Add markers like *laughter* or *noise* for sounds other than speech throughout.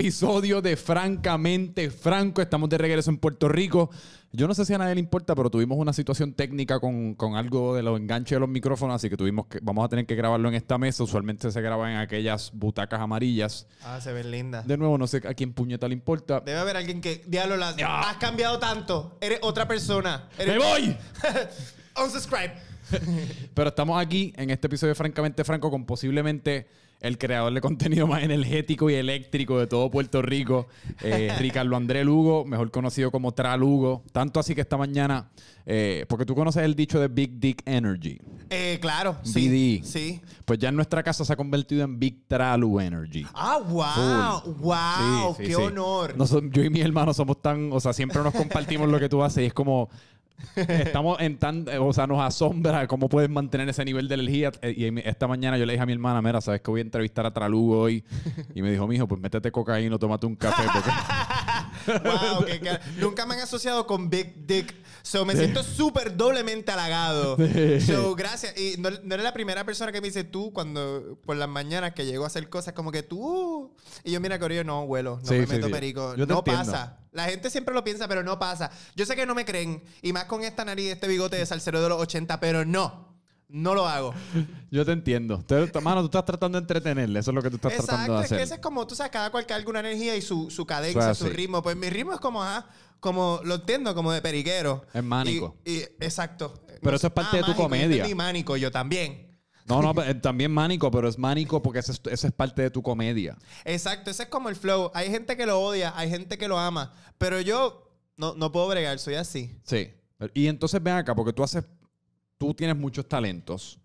episodio de Francamente Franco. Estamos de regreso en Puerto Rico. Yo no sé si a nadie le importa, pero tuvimos una situación técnica con, con algo de los enganches de los micrófonos, así que tuvimos que, vamos a tener que grabarlo en esta mesa. Usualmente se graba en aquellas butacas amarillas. Ah, se ven lindas. De nuevo, no sé a quién puñeta le importa. Debe haber alguien que, diablo, las- has cambiado tanto. Eres otra persona. Eres... ¡Me voy! *laughs* Unsubscribe. *laughs* Pero estamos aquí en este episodio de Francamente Franco con posiblemente el creador de contenido más energético y eléctrico de todo Puerto Rico, eh, *laughs* Ricardo André Lugo, mejor conocido como Tra Lugo. Tanto así que esta mañana, eh, porque tú conoces el dicho de Big Dick Energy. Eh, claro, sí. Sí. Pues ya en nuestra casa se ha convertido en Big Tralu Energy. Ah, wow. Wow. Sí, sí, qué sí. honor. Yo y mi hermano somos tan, o sea, siempre nos compartimos lo que tú haces y es como estamos en tan, eh, o sea, nos asombra cómo puedes mantener ese nivel de energía. Eh, Y esta mañana yo le dije a mi hermana, mira, sabes que voy a entrevistar a Tralugo hoy y me dijo, mijo, pues métete cocaína, tómate un café porque wow, qué. Nunca me han asociado con Big Dick. So, me siento súper doblemente halagado. So, gracias. Y no, no eres la primera persona que me dice tú cuando por las mañanas que llego a hacer cosas como que tú. Y yo, mira, Corillo, no huelo, no Sí, me sí, meto sí. perico. Yo te No entiendo. pasa. La gente siempre lo piensa, pero no pasa. Yo sé que no me creen. Y más con esta nariz, este bigote de salsero de los 80, pero no. No lo hago. *laughs* yo te entiendo. Te- mano, tú estás tratando de entretenerle, eso es lo que tú estás tratando Exacto, de es que hacer. ese es como, tú sabes, cada cual carga una energía y su, su cadencia, su ritmo. Pues mi ritmo es como, ajá, como, lo entiendo, como de periquero. Es mánico. Y, y- exacto. Pero eso es parte de tu mágico, comedia. yo mánico, yo también. No, no, *laughs* eh, también mánico, pero es mánico porque ese es, es parte de tu comedia. Exacto, ese es como el flow. Hay gente que lo odia, hay gente que lo ama, pero yo no, no puedo bregar, soy así. Sí. Y entonces ven acá, porque tú haces, tú tienes muchos talentos.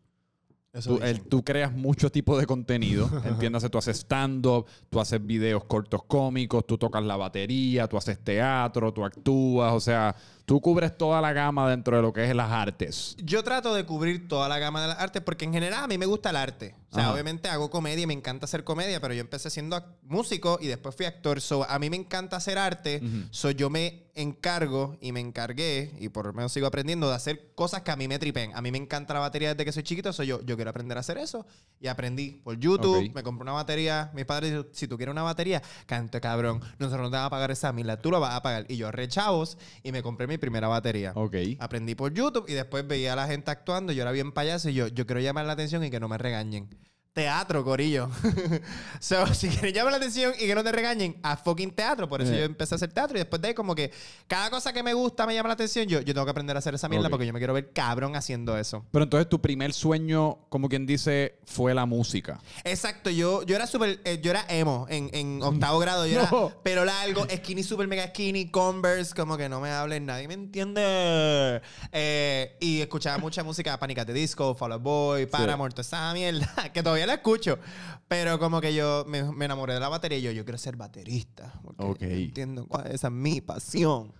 Eso Tú, el- tú creas mucho tipo de contenido. *laughs* Entiéndase, tú haces stand-up, tú haces videos cortos cómicos, tú tocas la batería, tú haces teatro, tú actúas. O sea, tú cubres toda la gama dentro de lo que es las artes. Yo trato de cubrir toda la gama de las artes porque en general a mí me gusta el arte. O sea, Ajá. obviamente hago comedia y me encanta hacer comedia, pero yo empecé siendo músico y después fui actor. So, a mí me encanta hacer arte. So, yo me encargo y me encargué, y por lo menos sigo aprendiendo, de hacer cosas que a mí me tripen. A mí me encanta la batería desde que soy chiquito. So, yo, yo quiero aprender a hacer eso. Y aprendí por YouTube. Ok. Me compré una batería. Mis padres dijeron, si tú quieres una batería, cante cabrón. Nosotros no te vamos a pagar esa mila. Tú lo vas a pagar. Y yo rechavos y me compré mi primera batería. Ok. Aprendí por YouTube y después veía a la gente actuando. Yo era bien payaso y yo, yo quiero llamar la atención y que no me regañen. Teatro, corillo. *laughs* so, *laughs* si quieren llamar la atención y que no te regañen, a fucking teatro. Por eso Eh. yo empecé a hacer teatro y después de ahí como que cada cosa que me gusta me llama la atención. Yo, yo tengo que aprender a hacer esa mierda porque yo me quiero ver cabrón haciendo eso. Pero entonces tu primer sueño, como quien dice, fue la música. Exacto, yo, yo era súper, eh, yo era emo en, en octavo grado, yo *laughs* No. era pelo largo, skinny, super mega skinny, Converse, como que no me hablen, nadie me entiende. Eh, y escuchaba mucha música, Pánica de Disco, Fall Out Boy, Paramore, toda esa mierda, que todavía la escucho. Pero como que yo me, me enamoré de la batería y yo, yo quiero ser baterista. Porque Ok. yo entiendo cuál- esa es mi pasión.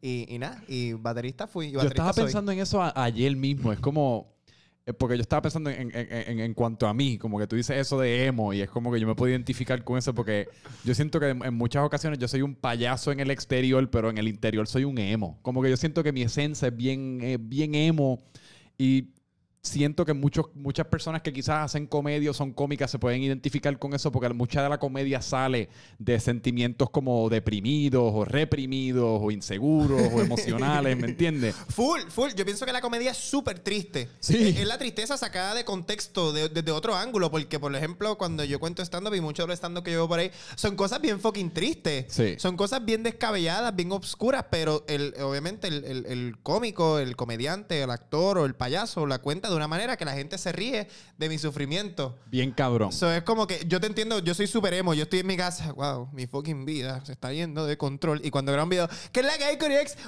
Y, y nada, y baterista fui. y Yo baterista estaba soy. pensando en eso a- ayer mismo. Es como. eh, Porque yo estaba pensando en, en- en- en cuanto a mí, como que tú dices eso de emo y es como que yo me puedo identificar con eso porque yo siento que en, en muchas ocasiones yo soy un payaso en el exterior, pero en el interior soy un emo. Como que yo siento que mi esencia es bien, eh, bien emo y siento que muchos, muchas personas que quizás hacen comedia o son cómicas se pueden identificar con eso porque mucha de la comedia sale de sentimientos como deprimidos o reprimidos o inseguros o emocionales, ¿me entiendes? *laughs* Full, full. Yo pienso que la comedia es súper triste. Sí. Es, es la tristeza sacada de contexto, de- desde otro ángulo. Porque, por ejemplo, cuando yo cuento stand-up y muchos de los stand-up que yo veo por ahí, son cosas bien fucking tristes. Sí. Son cosas bien descabelladas, bien obscuras, pero el, obviamente el, el- el cómico, el comediante, el actor o el payaso la cuenta de una manera que la gente se ríe de mi sufrimiento. Bien cabrón. So, es como que yo te entiendo, yo soy super emo, yo estoy en mi casa, wow, mi fucking vida se está yendo de control. Y cuando grabo un video, ¿qué es la que hay?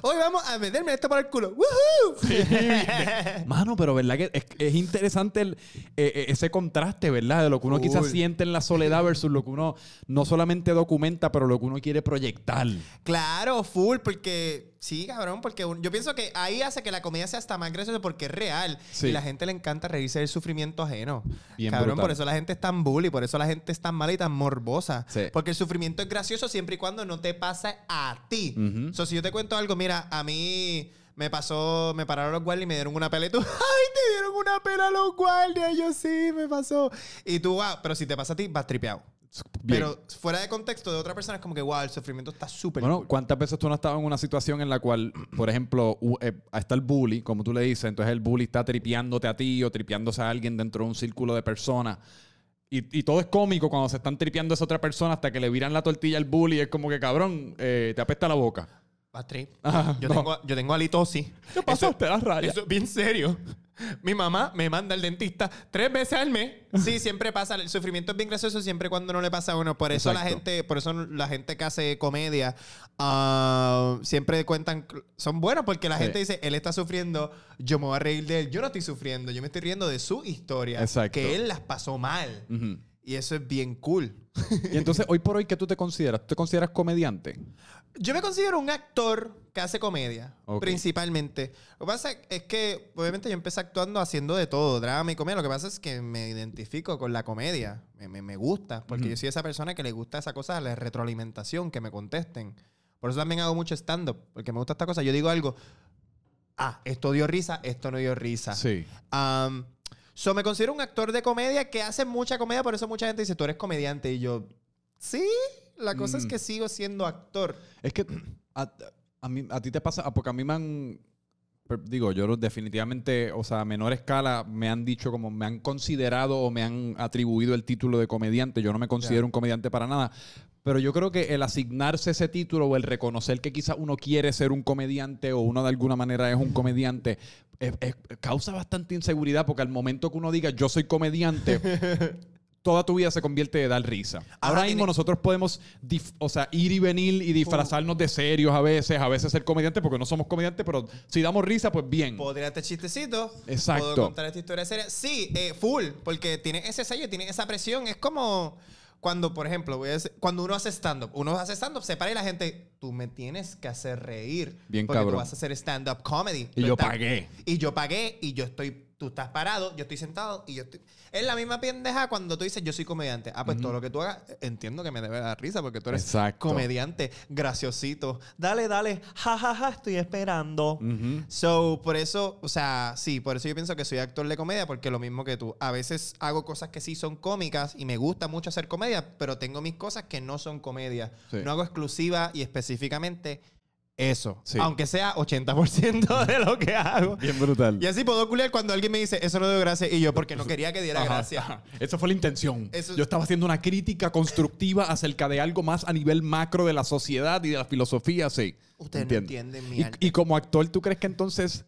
Hoy vamos a meterme esto por el culo. ¡Woohoo! Mano, pero verdad que es, es interesante el- eh, eh, ese contraste, ¿verdad? De lo que uno quizás siente en la soledad versus lo que uno no solamente documenta, pero lo que uno quiere proyectar. Claro, full, porque sí, cabrón, porque un- yo pienso que ahí hace que la comedia sea hasta más graciosa porque es real. Sí. Y la gente le encanta reírse del sufrimiento ajeno. Bien cabrón, brutal. por eso la gente es tan bully, por eso la gente es tan mala y tan morbosa. Sí. Porque el sufrimiento es gracioso siempre y cuando no te pasa a ti. Ujú. So, si yo te cuento algo, mira, a mí me pasó, me pararon los guardias y me dieron una pela y tú, *laughs* ¡ay, te dieron una pela los guardias! Yo sí, me pasó. Y tú, wow, pero si te pasa a ti, vas tripeado. Bien. Pero fuera de contexto de otra persona es como que, wow, el sufrimiento está súper Bueno, cool. ¿cuántas veces tú no has estado en una situación en la cual, por ejemplo, eh, está el bully, como tú le dices, entonces el bully está tripeándote a ti o tripeándose a alguien dentro de un círculo de personas? Y, y todo es cómico cuando se están tripeando a esa otra persona hasta que le viran la tortilla al bully. Es como que, cabrón, eh, te apesta la boca. Patri, Ajá, yo, no. tengo, yo tengo halitosis. ¿Qué pasó? Te das raya. Eso es bien serio. Mi mamá me manda al dentista tres veces al mes. Sí, siempre pasa. El sufrimiento es bien gracioso siempre cuando no le pasa a uno. Por eso la gente, por eso la gente que hace comedia ah, siempre cuentan, son buenos porque la Sí. gente dice, él está sufriendo, yo me voy a reír de él. Yo no estoy sufriendo, yo me estoy riendo de su historia. Exacto. Que él las pasó mal. Ujú. Y eso es bien cool. *laughs* Y entonces, hoy por hoy, ¿qué tú te consideras? ¿Tú te consideras comediante? Yo me considero un actor que hace comedia, Ok. principalmente. Lo que pasa es que, obviamente, yo empecé actuando haciendo de todo, drama y comedia. Lo que pasa es que me identifico con la comedia. Me, me- me gusta, porque yo soy esa persona que le gusta esa cosa, la retroalimentación, que me contesten. Por eso también hago mucho stand-up, porque me gusta esta cosa. Yo digo algo, ah, esto dio risa, esto no dio risa. Sí. Um, so, me considero un actor de comedia que hace mucha comedia, por eso mucha gente dice, tú eres comediante. Y yo, sí, la cosa es Mm. que sigo siendo actor. Es que *clears throat* a, a mí, a ti te pasa, porque a mí me han, digo, yo definitivamente, o sea, a menor escala, me han dicho como, me han considerado o me han atribuido el título de comediante. Yo no me considero Ya. un comediante para nada. Pero yo creo que el asignarse ese título o el reconocer que quizás uno quiere ser un comediante o uno de alguna manera es un comediante, es- es- causa bastante inseguridad porque al momento que uno diga yo soy comediante, *laughs* toda tu vida se convierte de dar risa. Ahora mismo tiene- nosotros podemos o sea, ir y venir y disfrazarnos de serios a veces, a veces ser comediantes porque no somos comediantes, pero si damos risa, pues bien. Puedo tirarte chistecito. Exacto. Puedo contar esta historia seria. Sí, eh, full, porque tiene ese sello, tiene esa presión. Es como cuando, por ejemplo, voy a decir- cuando uno hace stand-up. Uno hace stand-up, se para y la gente, tú me tienes que hacer reír. Bien porque cabrón. tú vas a hacer stand-up comedy. Y Tú yo estás- pagué. Y yo pagué y yo estoy, tú estás parado, yo estoy sentado y yo estoy... Es la misma pendeja cuando tú dices yo soy comediante. Ah, pues todo lo que tú hagas, entiendo que me debe dar risa porque tú eres Exacto. comediante, graciosito. Dale, dale, ja, ja, ja, estoy esperando. Ujú. So, por eso, o sea, sí, por eso yo pienso que soy actor de comedia, porque lo mismo que tú. A veces hago cosas que sí son cómicas y me gusta mucho hacer comedia, pero tengo mis cosas que no son comedia. Sí. No hago exclusiva y específicamente eso. Sí. Aunque sea 80% *laughs* de lo que hago. Bien brutal. Y así puedo culiar cuando alguien me dice, eso no dio gracia, y yo, porque no quería que diera Ajá, gracia. *laughs* ajá. Esa fue la intención. Eso- Yo estaba haciendo una crítica constructiva acerca de algo más a nivel macro de la sociedad y de la filosofía, sí. Ustedes no entienden mi y como actor, ¿tú crees que entonces,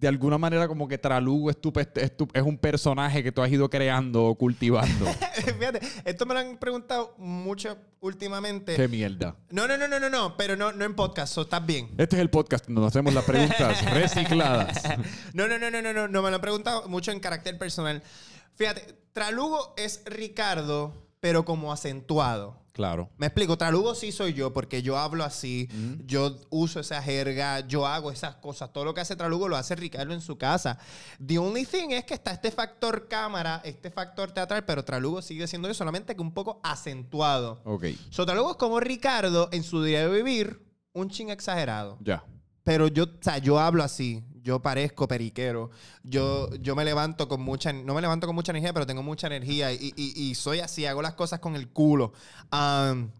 de alguna manera, como que Tralugo es, tu, es, tu- es un personaje que tú has ido creando o cultivando? *laughs* Fíjate, esto me lo han preguntado mucho últimamente. Qué mierda. No, no, no, no, no, no, pero no, no en podcast, so, estás bien. Este es el podcast donde nos hacemos las preguntas *laughs* recicladas. No, no, no, no, no, no, no me lo han preguntado mucho en carácter personal. Fíjate, Tralugo es Ricardo, pero como acentuado. Claro. Me explico, Tralugo sí soy yo porque yo hablo así, yo uso esa jerga, yo hago esas cosas. Todo lo que hace Tralugo lo hace Ricardo en su casa. The only thing es que está este factor cámara, este factor teatral, pero Tralugo sigue siendo yo solamente que un poco acentuado. Ok. So, Tralugo es como Ricardo en su diario de vivir, un ching exagerado. Ya. Pero yo, o sea, yo hablo así. Yo parezco periquero. Yo, yo me levanto con mucha... No me levanto con mucha energía, pero tengo mucha energía. Y, y- y soy así. Hago las cosas con el culo. Um,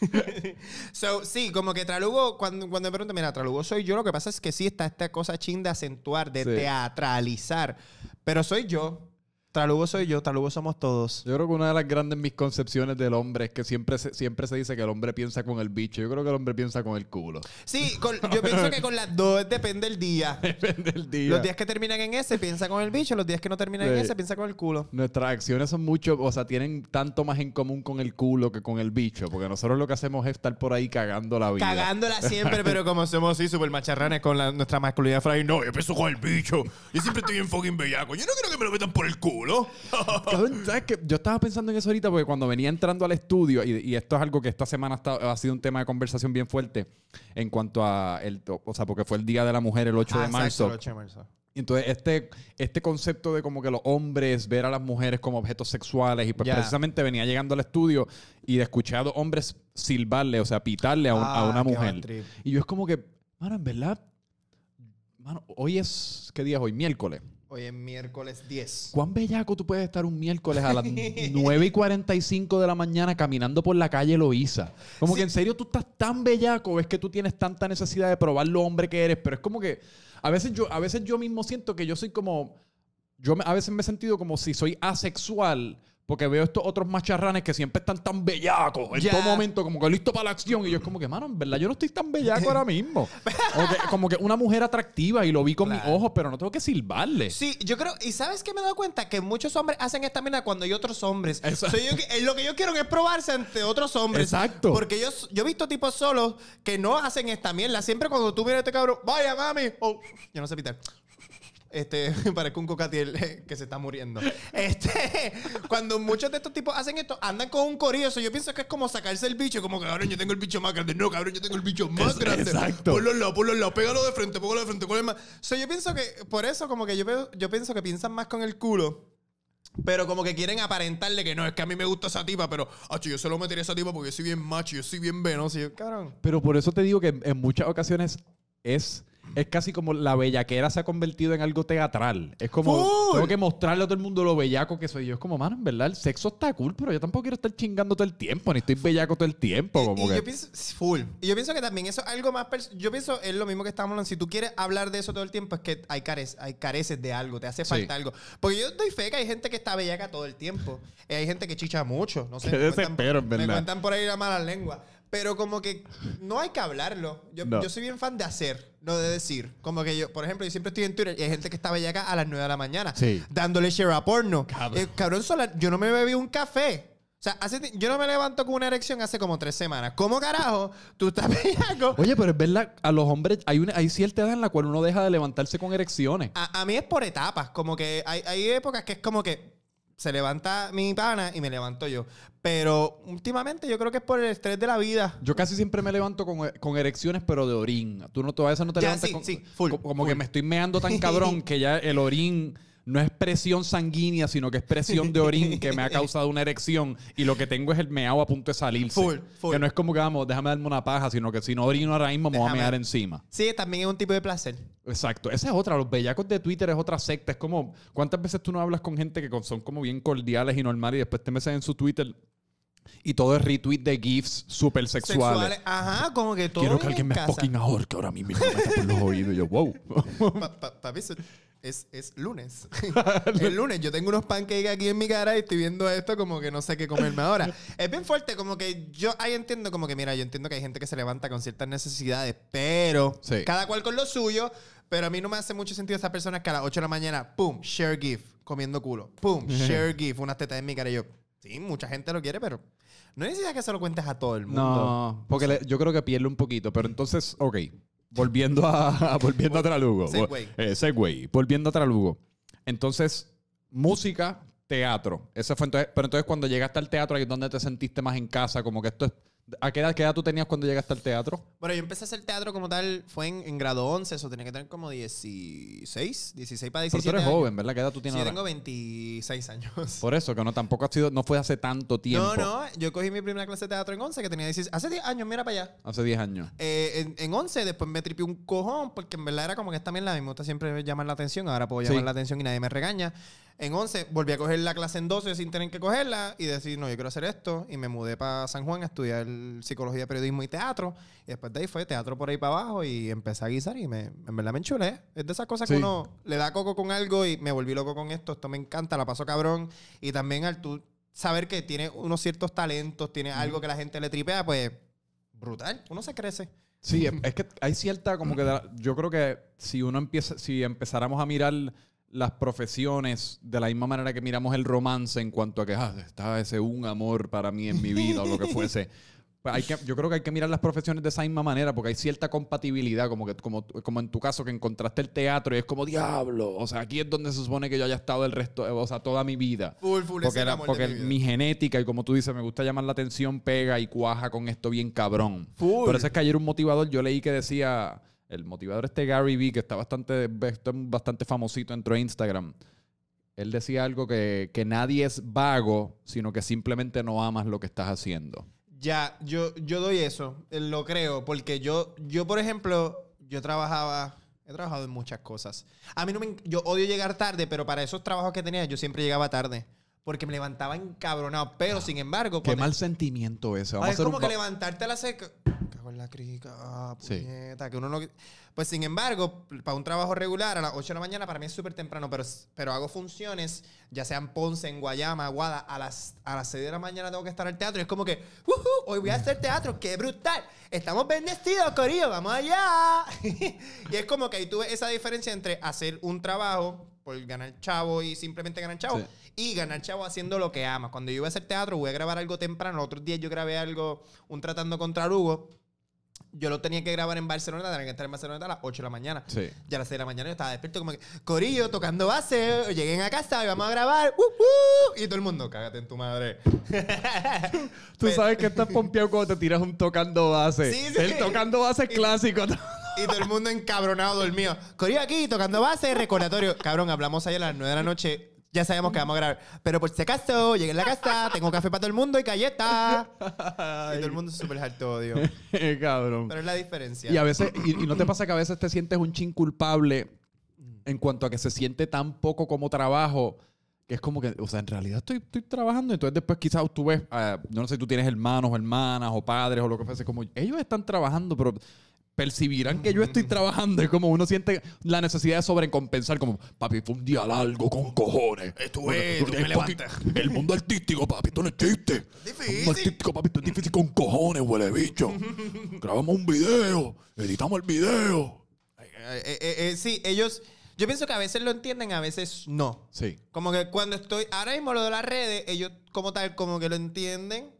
*laughs* so, sí, como que Tralugo, cuando, cuando me preguntan, mira, Tralugo soy yo, lo que pasa es que sí está esta cosa chin de acentuar, de Sí. teatralizar. Pero soy yo. Tralugo soy yo, Tralugo somos todos. Yo creo que una de las grandes misconcepciones del hombre es que siempre se, siempre se dice que el hombre piensa con el bicho. Yo creo que el hombre piensa con el culo. Sí, con- yo pienso que con las dos depende el día. *laughs* Depende del día. Los días que terminan en ese, piensa con el bicho. Los días que no terminan en Sí. ese, piensa con el culo. Nuestras acciones son mucho, o sea, tienen tanto más en común con el culo que con el bicho, porque nosotros lo que hacemos es estar por ahí cagando la vida. Cagándola *laughs* siempre, pero como somos así, súper macharranes con la- nuestra masculinidad frágil. No, yo pienso con el bicho. Yo siempre estoy en fucking bellaco. Yo no quiero que me lo metan por el culo. *laughs* Cabrón, ¿sabes qué? Yo estaba pensando en eso ahorita porque cuando venía entrando al estudio, y, y esto es algo que esta semana está- ha sido un tema de conversación bien fuerte en cuanto a, el, o sea, porque fue el Día de la Mujer el 8 Ah, de marzo. exacto, el 8 de marzo. Y entonces este, este concepto de como que los hombres ver a las mujeres como objetos sexuales y pues precisamente venía llegando al estudio y de escuchar a dos hombres silbarle, o sea, pitarle a, un- a Ah, una mujer. Y yo es como que, mano, en verdad, mano, hoy es, ¿qué día es hoy? Miércoles. Hoy es miércoles 10. ¿Cuán bellaco tú puedes estar un miércoles a las 9 y 45 de la mañana caminando por la calle Loíza? Como que en serio tú estás tan bellaco, es que tú tienes tanta necesidad de probar lo hombre que eres, pero es como que a veces yo, a veces yo mismo siento que yo soy como, yo me- a veces me he sentido como si soy asexual. Porque veo estos otros macharranes que siempre están tan bellacos en todo momento, como que listo para la acción. Y yo es como que, mano, en verdad yo no estoy tan bellaco ahora mismo. *laughs* Como que, como que una mujer atractiva y lo vi con mis ojos, pero no tengo que silbarle. Sí, yo creo, y sabes que me he dado cuenta que muchos hombres hacen esta mierda cuando hay otros hombres. *laughs* Exacto. So, yo- eh, lo que ellos quieren es probarse ante otros hombres. Exacto. Porque yo, yo he visto tipos solos que no hacen esta mierda. Siempre cuando tú miras a este cabrón, vaya mami, oh, yo no sé pitar. Este, *laughs* parezco un cocatiel *laughs* que se está muriendo. Este, *laughs* cuando muchos de estos tipos hacen esto, andan con un corillo. So, yo pienso que es como sacarse el bicho, como cabrón, yo tengo el bicho más grande. No, cabrón, yo tengo el bicho más grande. exacto. Ponlo al lado, ponlo al lado, pégalo de frente, póngalo de frente, ¿cuál es más? So, yo pienso que, por eso, como que yo, yo pienso que piensan más con el culo. Pero como que quieren aparentarle que no, es que a mí me gusta esa tipa, pero, acho, yo solo metería a esa tipa porque yo soy bien macho, yo soy bien venoso. Y yo, cabrón. Pero por eso te digo que en, en muchas ocasiones es, es casi como la bellaquera se ha convertido en algo teatral. Es como, Full. tengo que mostrarle a todo el mundo lo bellaco que soy yo. Es como, mano, en verdad, el sexo está cool, pero yo tampoco quiero estar chingando todo el tiempo, ni estoy bellaco todo el tiempo. Y, Como y que, yo pienso, full. Y yo pienso que también eso es algo más. Yo pienso, es lo mismo que estamos hablando. Si tú quieres hablar de eso todo el tiempo, es que hay, carec hay careces de algo, te hace Sí. falta algo. Porque yo doy fe que hay gente que está bellaca todo el tiempo. Y hay gente que chicha mucho. No sé. *laughs* Qué me cuentan- en Me verdad. cuentan por ahí la mala lengua. Pero como que no hay que hablarlo. Yo, No. yo soy bien fan de hacer, no de decir. Como que yo, por ejemplo, yo siempre estoy en Twitter y hay gente que está bellaca a las 9 de la mañana. Sí. Dándole share a porno. Cabrón. Eh, cabrón, sola- yo no me bebí un café. O sea, hace yo no me levanto con una erección hace como tres semanas. ¿Cómo carajo tú estás *laughs* bellaco? Oye, pero es verdad, a los hombres hay, una, hay cierta edad en la cual uno deja de levantarse con erecciones. A, a mí es por etapas. Como que hay, hay épocas que es como que se levanta mi pana y me levanto yo. Pero últimamente yo creo que es por el estrés de la vida. Yo casi siempre me levanto con, con erecciones, pero de orín. Tú no, a veces no te Ya, levantas sí, con, sí, full, co- como full. que me estoy meando tan cabrón *laughs* que ya el orín no es presión sanguínea, sino que es presión de orín que me ha *laughs* causado una erección y lo que tengo es el meao a punto de salirse. Full, full. Que no es como que vamos, déjame darme una paja, sino que si no orino ahora mismo me voy a Déjame- mear encima. Sí, también es un tipo de placer. Exacto. Esa es otra. Los bellacos de Twitter es otra secta. Es como, ¿cuántas veces tú no hablas con gente que con- son como bien cordiales y normales y después te metes en su Twitter y todo es retweet de GIFs súper sexuales? Sexuales. Ajá, como que todo Quiero que alguien en me casa. fucking ahorque ahora mismo y me meta por los oídos. Y yo, wow. Pa- pa- papi, eso es, es lunes. *laughs* el lunes yo tengo unos pancakes aquí en mi cara y estoy viendo esto como que no sé qué comerme ahora. Es bien fuerte, como que yo ahí entiendo, como que mira, yo entiendo que hay gente que se levanta con ciertas necesidades, pero Sí. cada cual con lo suyo. Pero a mí no me hace mucho sentido esa persona que a las 8 de la mañana, pum, share GIF, comiendo culo. Pum, share GIF, unas tetas en mi cara. Y yo, sí, mucha gente lo quiere, pero no necesitas que se lo cuentes a todo el mundo. No, porque le- yo creo que pierde un poquito. Pero entonces, ok. Volviendo a, *laughs* volviendo a Tralugo. Segway. Eh, segway. Volviendo a Tralugo. Entonces, música, teatro. Ese fue entonces, pero entonces cuando llegaste al teatro, ahí es donde te sentiste más en casa, como que esto es. ¿A qué edad, qué edad tú tenías cuando llegaste al teatro? Bueno, yo empecé a hacer teatro como tal, fue en, en grado 11, eso tenía que tener como 16, 16 para 17 Pero tú eres años. joven, ¿verdad? ¿Qué edad tú Sí, tienes yo ahora? tengo 26 años. Por eso, que no tampoco ha sido, no fue hace tanto tiempo. No, no, yo cogí mi primera clase de teatro en 11, que tenía 16, hace 10 años, mira para allá. Hace 10 años. Eh, en, en 11 después me tripié un cojón, porque en verdad era como que esta mierda, a mí me gusta siempre llamar la atención, ahora puedo llamar Sí. la atención y nadie me regaña. En 11 volví a coger la clase en 12 sin tener que cogerla y decir, no, yo quiero hacer esto. Y me mudé para San Juan a estudiar psicología, periodismo y teatro. Y después de ahí fue teatro por ahí para abajo y empecé a guisar y me, en verdad me enchulé. Es de esas cosas que uno le da coco con algo y me volví loco con esto. Esto me encanta, la paso cabrón. Y también al tú saber que tiene unos ciertos talentos, tiene algo que la gente le tripea, pues brutal. Uno se crece. Sí, es- es que hay cierta, como que da- yo creo que si uno empieza, si empezáramos a mirar las profesiones de la misma manera que miramos el romance en cuanto a que ah, está ese un amor para mí en mi vida o lo que fuese. *laughs* pues hay que, yo creo que hay que mirar las profesiones de esa misma manera porque hay cierta compatibilidad, como que como, como en tu caso que encontraste el teatro y es como diablo, o sea, aquí es donde se supone que yo haya estado el resto, o sea, toda mi vida. Full, full. ese Porque, porque mi vida. mi genética y como tú dices, me gusta llamar la atención, pega y cuaja con esto bien cabrón. Full. Por eso es que ayer un motivador, yo leí que decía, el motivador este Gary Vee, que está bastante, bastante famosito dentro de Instagram, él decía algo que, que nadie es vago, sino que simplemente no amas lo que estás haciendo. Ya, yo, yo doy eso, eh, lo creo, porque yo, yo, por ejemplo, yo trabajaba He trabajado en muchas cosas. A mí no me... Yo odio llegar tarde, pero para esos trabajos que tenía yo siempre llegaba tarde. Porque me levantaba encabronado. Pero, sin embargo... Qué mal sentimiento ese. Vamos Ay, a es como un que levantarte a las seca. Cago en la crica, ah, Sí. que uno no... Pues sin embargo, para un trabajo regular a las 8 de la mañana para mí es súper temprano, pero, pero hago funciones, ya sea en Ponce, en Guayama, Aguada, a las, a las 6 de la mañana tengo que estar al teatro y es como que, "Ujú, hoy voy a hacer teatro, qué brutal, estamos bien vestidos, Corillo, vamos allá. *laughs* y es como que ahí tuve esa diferencia entre hacer un trabajo por ganar chavo y simplemente ganar chavo Sí. y ganar chavo haciendo lo que amas. Cuando yo iba a hacer teatro, voy a grabar algo temprano. Los otros días yo grabé algo, un tratando contra Lugo. Yo lo tenía que grabar en Barcelona, tenía que estar en Barcelona a las 8 de la mañana. Sí. Ya a las 6 de la mañana yo estaba despierto como que, Corillo, tocando base, lleguen a casa y vamos a grabar. ¡Uh, uh! Y todo el mundo, cágate en tu madre. *laughs* Tú sabes que estás pompeado cuando te tiras un tocando base. Sí, sí. El tocando base clásico. Y todo el mundo encabronado dormido. Corillo aquí, tocando base, recordatorio. Cabrón, hablamos ayer a las 9 de la noche. Ya sabemos que vamos a grabar. Pero por si acaso, llegué a la casa, tengo café para todo el mundo y galleta. Y todo el mundo súper harto odio. *laughs* Cabrón. Pero es la diferencia. Y a veces, y, y no te pasa que a veces te sientes un chin culpable en cuanto a que se siente tan poco como trabajo, que es como que, o sea, en realidad estoy, estoy trabajando, entonces después quizás tú ves, yo no sé, tú tienes hermanos o hermanas o padres o lo que fuese, como ellos están trabajando, pero percibirán que yo estoy trabajando, es como uno siente la necesidad de sobrecompensar, como, papi, fue un día largo con cojones. Esto es, tú me el, levantas. el mundo artístico, papi, esto no es chiste. Difícil. El mundo artístico, papi, esto es difícil con cojones, huele bicho. *laughs* Grabamos un video, editamos el video. Eh, eh, eh, sí, ellos. Yo pienso que a veces lo entienden, a veces no. Sí. Como que cuando estoy. Ahora mismo lo de las redes, ellos como tal, como que lo entienden,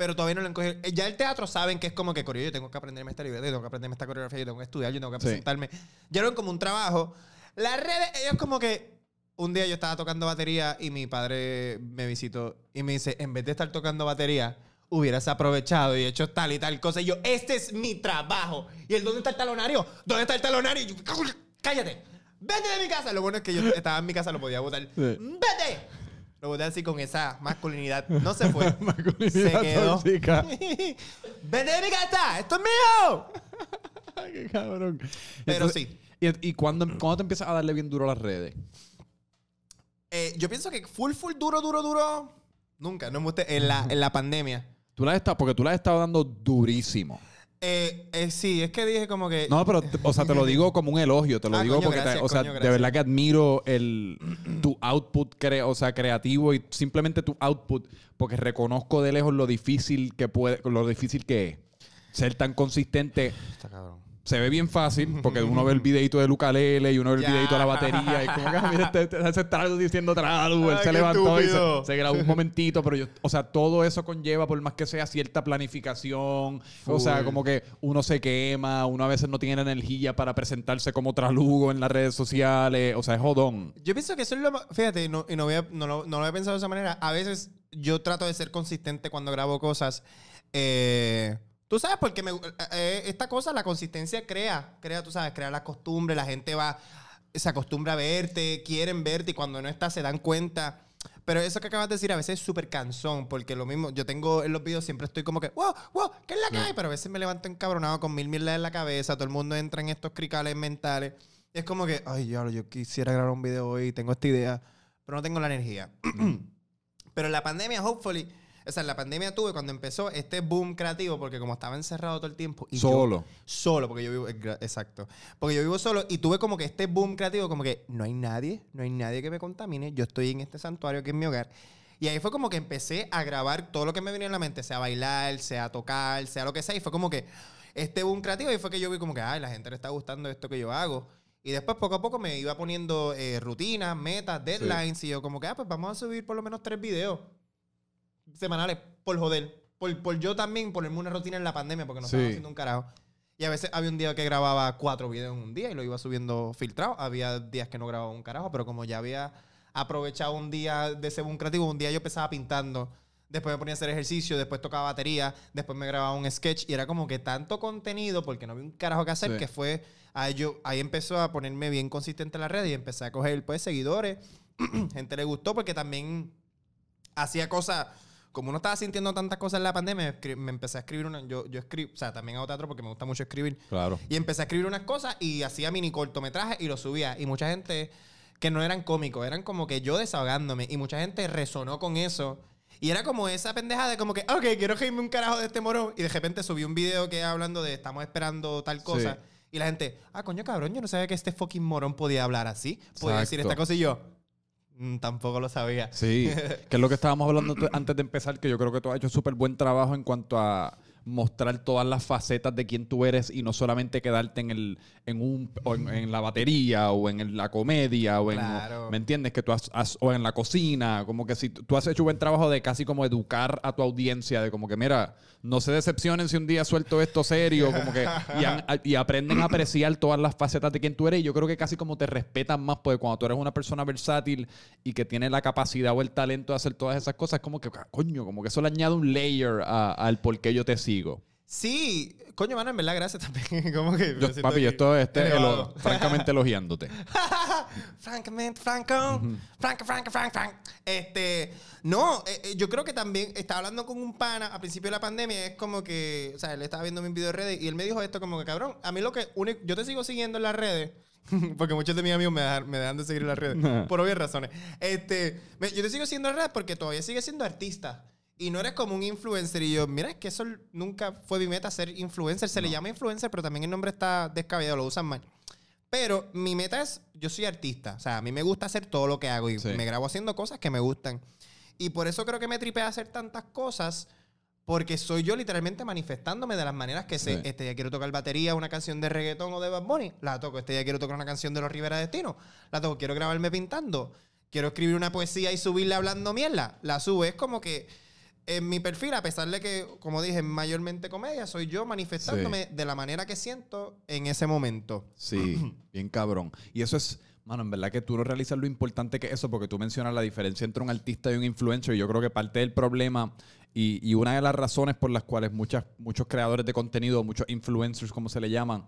pero todavía no lo han cogido. Eh, Ya el teatro saben que es como que, Corillo, yo tengo que aprenderme esta libreta, yo tengo que aprenderme esta coreografía, yo tengo que estudiar, yo tengo que Sí. presentarme. Ya lo ven como un trabajo. Las redes, ellos como que. Un día yo estaba tocando batería y mi padre me visitó y me dice: En vez de estar tocando batería, hubieras aprovechado y hecho tal y tal cosa. Y yo, este es mi trabajo. ¿Y el dónde está el talonario? ¿Dónde está el talonario? Y yo, cállate. Vete de mi casa. Lo bueno es que yo estaba en mi casa, lo podía votar. Vete. Así con esa masculinidad. No se fue. *laughs* Masculinidad se quedó. tóxica. Vete de mi casa. Esto es mío. *laughs* Qué cabrón. Pero Entonces, sí. ¿Y, y cuándo, cuándo te empiezas a darle bien duro a las redes? Eh, yo pienso que full, full, duro, duro, duro. Nunca. No me gusta. En la, en la pandemia. Tú la has estado, porque tú la has estado dando durísimo. Eh, eh, sí, es que dije como que. No, pero, te- o sea, te lo digo como un elogio, te lo *laughs* Ah, digo coño, porque, te- gracias, o sea, coño, de verdad que admiro el, tu output, cre- o sea, creativo y simplemente tu output, porque reconozco de lejos lo difícil que puede, lo difícil que es ser tan consistente. Está cabrón. Se ve bien fácil, *laughs* porque uno ve el videito del ukulele y uno ve el videito de la batería y como que, ah, mira, este, este, diciendo otra algo, *laughs* él Ay, se levantó y se, se grabó un momentito, pero yo, o sea, todo eso conlleva, por más que sea cierta planificación, o sea, como que uno se quema, uno a veces no tiene la energía para presentarse como tralugo en las redes sociales, o sea, es jodón. Yo pienso que eso es lo más. Fíjate, no, y no, voy a- no, lo, no lo había pensado de esa manera. A veces yo trato de ser consistente cuando grabo cosas. Eh, tú sabes, porque me, eh, esta cosa, la consistencia crea, crea, tú sabes, crea la costumbre. La gente va, se acostumbra a verte, quieren verte y cuando no estás se dan cuenta. Pero eso que acabas de decir a veces es súper cansón, porque lo mismo, yo tengo en los videos siempre estoy como que, wow, wow, ¿qué es la que hay? Pero a veces me levanto encabronado con mil mierdas en la cabeza, todo el mundo entra en estos cricales mentales. Y es como que, ay, yo, yo quisiera grabar un video hoy, tengo esta idea, pero no tengo la energía. *clears throat* pero en la pandemia, hopefully, o sea, en la pandemia tuve cuando empezó este boom creativo, porque como estaba encerrado todo el tiempo. Y yo- Solo. solo, porque yo vivo, exacto. Porque yo vivo solo y tuve como que este boom creativo, como que no hay nadie, no hay nadie que me contamine, yo estoy en este santuario que es mi hogar. Y ahí fue como que empecé a grabar todo lo que me venía en la mente, sea bailar, sea tocar, sea lo que sea. Y fue como que este boom creativo y fue que yo vi como que, ay, la gente le está gustando esto que yo hago. Y después poco a poco me iba poniendo eh, rutinas, metas, deadlines. Y yo como que, ah, pues vamos a subir por lo menos tres videos semanales por joder. Por, por yo también ponerme una rutina en la pandemia porque no Sí. estaba haciendo un carajo. Y a veces había un día que grababa cuatro videos en un día y lo iba subiendo filtrado. Había días que no grababa un carajo, pero como ya había aprovechado un día de ese boom creativo, un día yo empezaba pintando, después me ponía a hacer ejercicio, después tocaba batería, después me grababa un sketch y era como que tanto contenido porque no había un carajo que hacer Sí. que fue ahí yo ahí empezó a ponerme bien consistente en la red y empecé a coger pues seguidores *clears throat* gente le gustó porque también hacía cosas como uno estaba sintiendo tantas cosas en la pandemia, me, empecé a escribir una. Yo, yo escribo, o sea, también hago teatro porque me gusta mucho escribir. Claro. Y empecé a escribir unas cosas y hacía mini cortometrajes y los subía. Y mucha gente que no eran cómicos, eran como que yo desahogándome. Y mucha gente resonó con eso. Y era como esa pendeja de como que, ok, quiero reírme un carajo de este morón. Y de repente subí un video que hablando de estamos esperando tal cosa. Sí. Y la gente, ah, coño, cabrón, yo no sabía que este fucking morón podía hablar así. Podía decir Exacto. esta cosa y yo, "Mm, tampoco lo sabía. Sí, *laughs* que es lo que estábamos hablando antes de empezar, que yo creo que tú has hecho súper buen trabajo en cuanto a mostrar todas las facetas de quién tú eres y no solamente quedarte en el en un o en, en la batería o en el- la comedia o en Claro. ¿me entiendes? que tú has, has- o en la cocina, como que si tú has hecho buen trabajo de casi como educar a tu audiencia de como que mira, no se decepcionen si un día suelto esto serio, como que y, han- y aprenden a apreciar todas las facetas de quién tú eres y yo creo que casi como te respetan más porque cuando tú eres una persona versátil y que tiene la capacidad o el talento de hacer todas esas cosas, como que, coño, como que eso le añade un layer a- al por qué yo te sigo. Sí, coño, mano, en verdad, gracias también. *laughs* que Yo, papi, aquí yo estoy este, elo- *laughs* francamente elogiándote. *laughs* Francamente, Franco. Franco, Franco, Frank, Frank. Este, no, eh, eh, yo creo que también estaba hablando con un pana a principio de la pandemia. Es como que, o sea, él estaba viendo mi video de redes y él me dijo esto como que, cabrón, a mí lo que, yo te sigo siguiendo en las redes. Porque muchos de mis amigos me dejan, me dejan de seguir en las redes. por obvias razones. Este, me- yo te sigo siguiendo en las redes porque todavía sigues siendo artista. Y no eres como un influencer. Y yo, mira, es que eso nunca fue mi meta, ser influencer. Se le llama influencer, pero también el nombre está descabellado, lo usan mal. Pero mi meta es, yo soy artista. O sea, a mí me gusta hacer todo lo que hago y Sí. me grabo haciendo cosas que me gustan. Y por eso creo que me tripea hacer tantas cosas, porque soy yo literalmente manifestándome de las maneras que sé. Sí. Este día quiero tocar batería, una canción de reggaetón o de Bad Bunny, la toco. Este día quiero tocar una canción de los Rivera Destino, la toco. Quiero grabarme pintando, quiero escribir una poesía y subirla hablando mierda, la subo. Es como que en mi perfil, a pesar de que, como dije, mayormente comedia, soy yo manifestándome de la manera que siento en ese momento. Sí, *clears throat* bien cabrón. Y eso es, mano, en verdad que tú no realizas lo importante que es eso, porque tú mencionas la diferencia entre un artista y un influencer. Y yo creo que parte del problema y, y una de las razones por las cuales muchas, muchos creadores de contenido, muchos influencers, como se le llaman,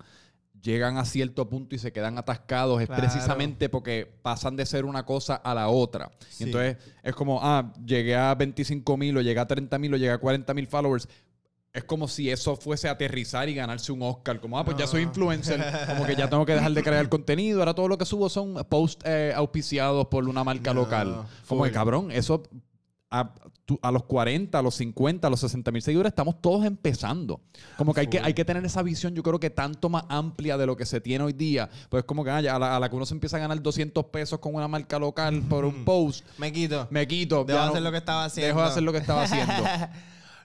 llegan a cierto punto y se quedan atascados es Claro. precisamente porque pasan de ser una cosa a la otra. Sí. Y entonces es como, ah, llegué a 25 mil o llegué a 30 mil o llegué a 40 mil followers. Es como si eso fuese a aterrizar y ganarse un Oscar. Como, ah, pues ya soy influencer. Como que ya tengo que dejar de crear *laughs* contenido. Ahora todo lo que subo son posts eh, auspiciados por una marca No, local. Como que, cabrón, eso a, a los 40, a los 50, a los 60 mil seguidores estamos todos empezando. Como que hay, que hay que tener esa visión, yo creo que tanto más amplia de lo que se tiene hoy día. Pues como que ah, ya a, la, a la que uno se empieza a ganar 200 pesos con una marca local por un post, Me quito. me quito. Dejo de no- hacer lo que estaba haciendo. Dejo de hacer lo que estaba haciendo. *laughs*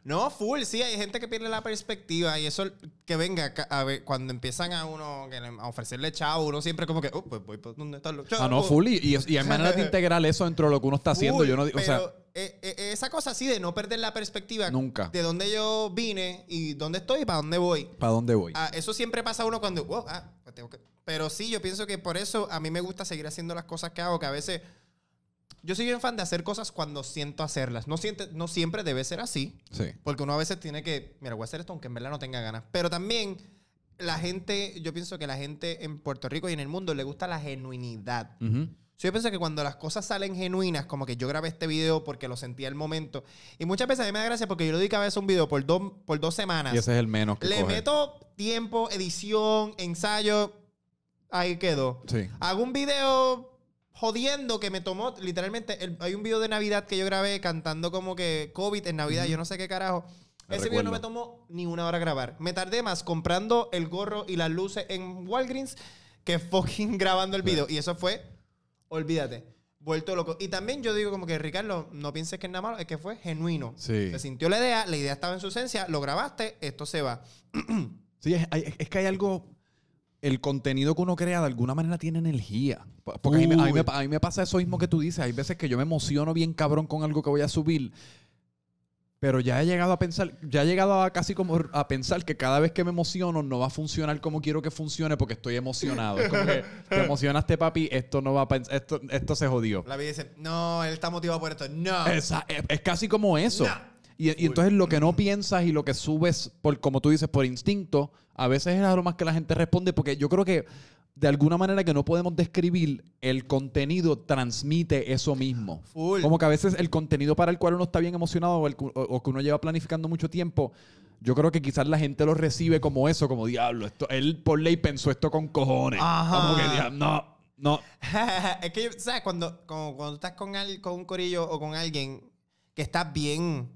No, full, sí, hay gente que pierde la perspectiva y eso que venga ca- a ver, cuando empiezan a uno que le- a ofrecerle chavo, uno siempre como que, oh, pues voy por donde están los chavos. Ah, no, full. Y, y, y hay *laughs* maneras de integrar eso dentro de lo que uno está haciendo. Full, Yo no, o sea, pero eh, eh, esa cosa así de no perder la perspectiva Nunca. de dónde yo vine y dónde estoy y para dónde voy. ¿para dónde voy? Ah, eso siempre pasa a uno cuando, wow, ah, pues tengo que... Pero sí, yo pienso que por eso a mí me gusta seguir haciendo las cosas que hago, que a veces... Yo soy bien fan de hacer cosas cuando siento hacerlas. No, siente, no siempre debe ser así, Sí. porque uno a veces tiene que, mira, voy a hacer esto aunque en verdad no tenga ganas. Pero también la gente, yo pienso que la gente en Puerto Rico y en el mundo le gusta la genuinidad. Ujú. So, yo pienso que cuando las cosas salen genuinas, como que yo grabé este video porque lo sentía el momento. Y muchas veces a mí me da gracia porque yo le doy cabeza a un video por, dos por dos semanas. Y ese es el menos que Le coge. meto tiempo, edición, ensayo. Ahí quedó. Sí. Hago un video jodiendo que me tomó literalmente. el- hay un video de Navidad que yo grabé cantando como que COVID en Navidad, yo no sé qué carajo. Me Ese video no me recuerdo. tomó ni una hora grabar. Me tardé más comprando el gorro y las luces en Walgreens que fucking *laughs* grabando el video. Y eso fue, olvídate, vuelto loco. Y también yo digo como que, Ricardo, no pienses que es nada malo, es que fue genuino. Sí. Se sintió la idea, la idea estaba en su esencia, lo grabaste, esto se va. *clears throat* Sí, es que hay algo. El contenido que uno crea de alguna manera tiene energía. Po- Porque a mí, me- a, mí me, a mí me pasa eso mismo que tú dices. Hay veces que yo me emociono bien cabrón con algo que voy a subir. Pero ya he llegado a pensar, ya he llegado a casi como a pensar que cada vez que me emociono no va a funcionar como quiero que funcione porque estoy emocionado. Es como que te emocionaste, papi, esto no va a esto, esto se jodió. La vida dice, no, él está motivado por esto. No. Esa- es, es casi como eso. No. Y, y entonces lo que no piensas y lo que subes, por como tú dices, por instinto, a veces es a lo más que la gente responde, porque yo creo que de alguna manera que no podemos describir, el contenido transmite eso mismo. Full. Como que a veces el contenido para el cual uno está bien emocionado o, el o- o que uno lleva planificando mucho tiempo, yo creo que quizás la gente lo recibe como eso, como diablo. Esto, él por ley pensó esto con cojones. Ajá. Como que diablo, no, no. *laughs* es que, ¿sabes? Cuando, como cuando estás con, al- con un corillo o con alguien que está bien,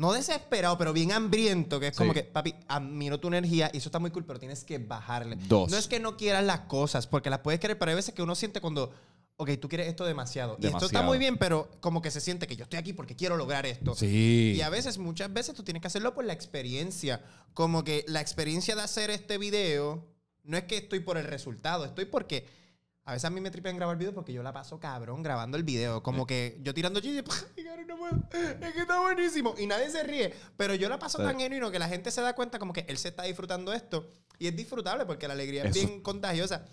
no desesperado, pero bien hambriento, que es como Sí. que, papi, admiro tu energía y eso está muy cool, pero tienes que bajarle. Dos. No es que no quieras las cosas, porque las puedes querer, pero hay veces que uno siente cuando, ok, tú quieres esto demasiado. Y esto está Demasiado. muy bien, pero como que se siente que yo estoy aquí porque quiero lograr esto. Sí. Y a veces, muchas veces tú tienes que hacerlo por la experiencia. Como que la experiencia de hacer este video no es que estoy por el resultado, estoy porque a veces a mí me tripean grabar video porque yo la paso cabrón grabando el video. Como que yo tirando chistes, *laughs* "Ay, cabrón, no puedo. Es que está buenísimo. Y nadie se ríe. Pero yo la paso Sí. tan genuino que la gente se da cuenta como que él se está disfrutando esto. Y es disfrutable porque la alegría es Eso. bien contagiosa.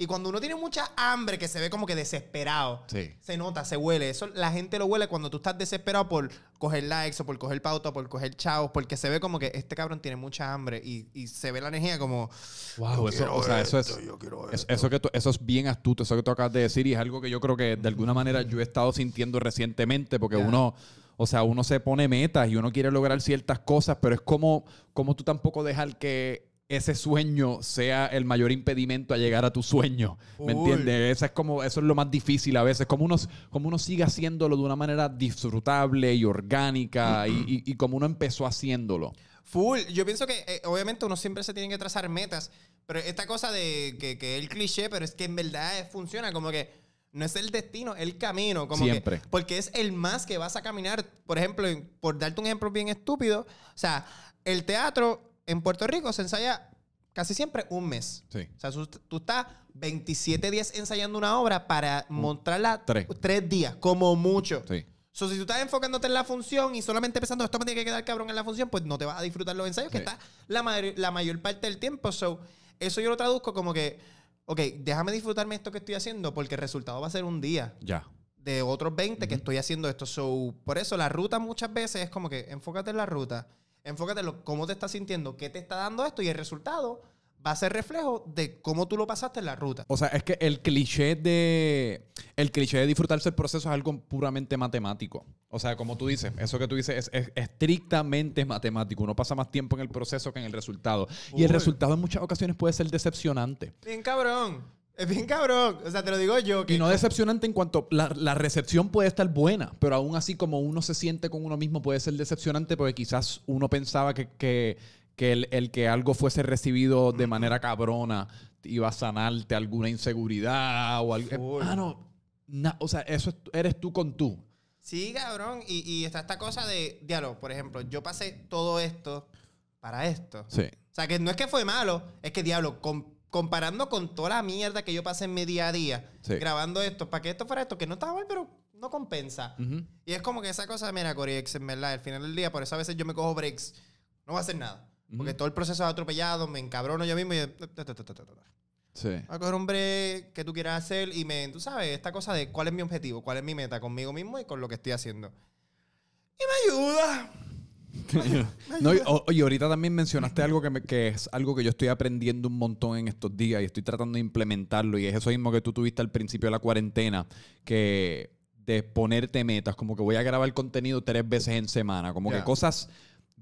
Y cuando uno tiene mucha hambre, que se ve como que desesperado, Sí. se nota, se huele. Eso la gente lo huele cuando tú estás desesperado por coger likes o por coger pauta, por coger chavos, porque se ve como que este cabrón tiene mucha hambre y, y se ve la energía como. Wow, "Yo eso, o sea, eso es, esto, yo quiero es- esto". eso, que tú- eso es bien astuto, eso que tú acabas de decir, y es algo que yo creo que de alguna manera yo he estado sintiendo recientemente, porque uno, o sea, uno se pone metas y uno quiere lograr ciertas cosas, pero es como, como tú tampoco dejar que ese sueño sea el mayor impedimento a llegar a tu sueño. ¿Me Full. entiendes? Eso es como, eso es lo más difícil a veces. Como uno, como uno sigue haciéndolo de una manera disfrutable y orgánica y, y- y como uno empezó haciéndolo. Full. Yo pienso que eh, obviamente uno siempre se tiene que trazar metas, pero esta cosa de que, que el cliché, pero es que en verdad es- funciona como que no es el destino, es el camino. Como que- Siempre. porque es el más que vas a caminar. Por ejemplo, por darte un ejemplo bien estúpido, o sea, el teatro en Puerto Rico se ensaya casi siempre un mes. Sí. O sea, tú, estás 27 días ensayando una obra para mostrarla Tres. tres días, como mucho. Sí. So, si tú estás enfocándote en la función y solamente pensando esto me tiene que quedar cabrón en la función, pues no te vas a disfrutar los ensayos, que está la, mayor- la mayor parte del tiempo. So, eso yo lo traduzco como que, ok, déjame disfrutarme esto que estoy haciendo porque el resultado va a ser un día Ya. de otros 20 que estoy haciendo esto. So, por eso la ruta muchas veces es como que enfócate en la ruta, enfócate en lo- cómo te estás sintiendo, qué te está dando esto y el resultado va a ser reflejo de cómo tú lo pasaste en la ruta. O sea, es que el cliché de. El cliché de disfrutarse el proceso es algo puramente matemático. O sea, como tú dices, eso que tú dices es, es estrictamente matemático. Uno pasa más tiempo en el proceso que en el resultado. Y el resultado en muchas ocasiones puede ser decepcionante. Bien cabrón. Es bien cabrón. O sea, te lo digo yo. Que Y no decepcionante en cuanto la, la recepción puede estar buena, pero aún así como uno se siente con uno mismo puede ser decepcionante porque quizás uno pensaba que, que, que el, el que algo fuese recibido de manera cabrona iba a sanarte alguna inseguridad o algo. Ah, no. Na- o sea, eso es- eres tú con tú. Sí, cabrón. Y, y está esta cosa de, diálogo, por ejemplo, yo pasé todo esto para esto. Sí. O sea, que no es que fue malo, es que, diablo, com- comparando con toda la mierda que yo pasé en mi día a día, Sí. grabando esto, para que esto fuera esto, que no estaba mal, pero no compensa. Y es como que esa cosa, mira, Coriex, en verdad, al final del día, por eso a veces yo me cojo breaks, no voy a hacer nada. Porque todo el proceso es atropellado, me encabrono yo mismo y... Sí. Voy a coger un break que tú quieras hacer y me, tú sabes, esta cosa de cuál es mi objetivo, cuál es mi meta conmigo mismo y con lo que estoy haciendo. Y me ayuda. *laughs* No, y, ahorita también mencionaste algo que, me- que es algo que yo estoy aprendiendo un montón en estos días y estoy tratando de implementarlo y es eso mismo que tú tuviste al principio de la cuarentena, que de ponerte metas, como que voy a grabar contenido tres veces en semana, como que cosas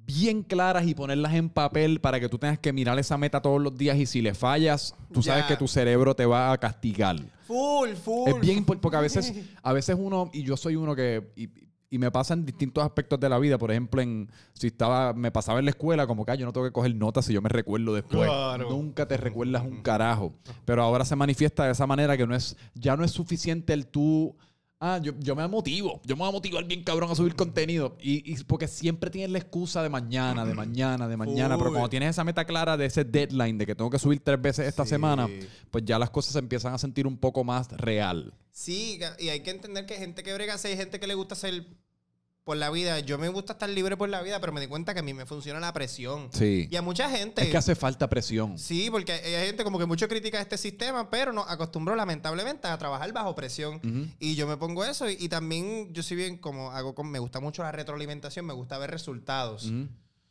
bien claras y ponerlas en papel para que tú tengas que mirar esa meta todos los días y si le fallas, tú sabes que tu cerebro te va a castigar. Full, full. Es bien importante porque a veces, *laughs* a veces uno, y yo soy uno que, y, y me pasa en distintos aspectos de la vida, por ejemplo, en si estaba, me pasaba en la escuela, como que "Ah, yo no tengo que coger notas si yo me recuerdo después. Claro. Nunca te recuerdas un carajo. Pero ahora se manifiesta de esa manera que no es, ya no es suficiente el tú. Ah, yo, yo me motivo. Yo me voy a motivar bien cabrón a subir contenido. Y, y porque siempre tienes la excusa de mañana, de mañana, de mañana. Pero cuando tienes esa meta clara de ese deadline de que tengo que subir tres veces esta Sí. semana, pues ya las cosas se empiezan a sentir un poco más real. Sí, y hay que entender que hay gente que brega hay gente que le gusta hacer por la vida. Yo me gusta estar libre por la vida, pero me di cuenta que a mí me funciona la presión. Sí. Y a mucha gente. Es que hace falta presión. Sí, porque hay gente como que mucho critica este sistema, pero nos acostumbró lamentablemente a trabajar bajo presión. Y yo me pongo eso y, y también yo soy bien como hago con, me gusta mucho la retroalimentación, me gusta ver resultados.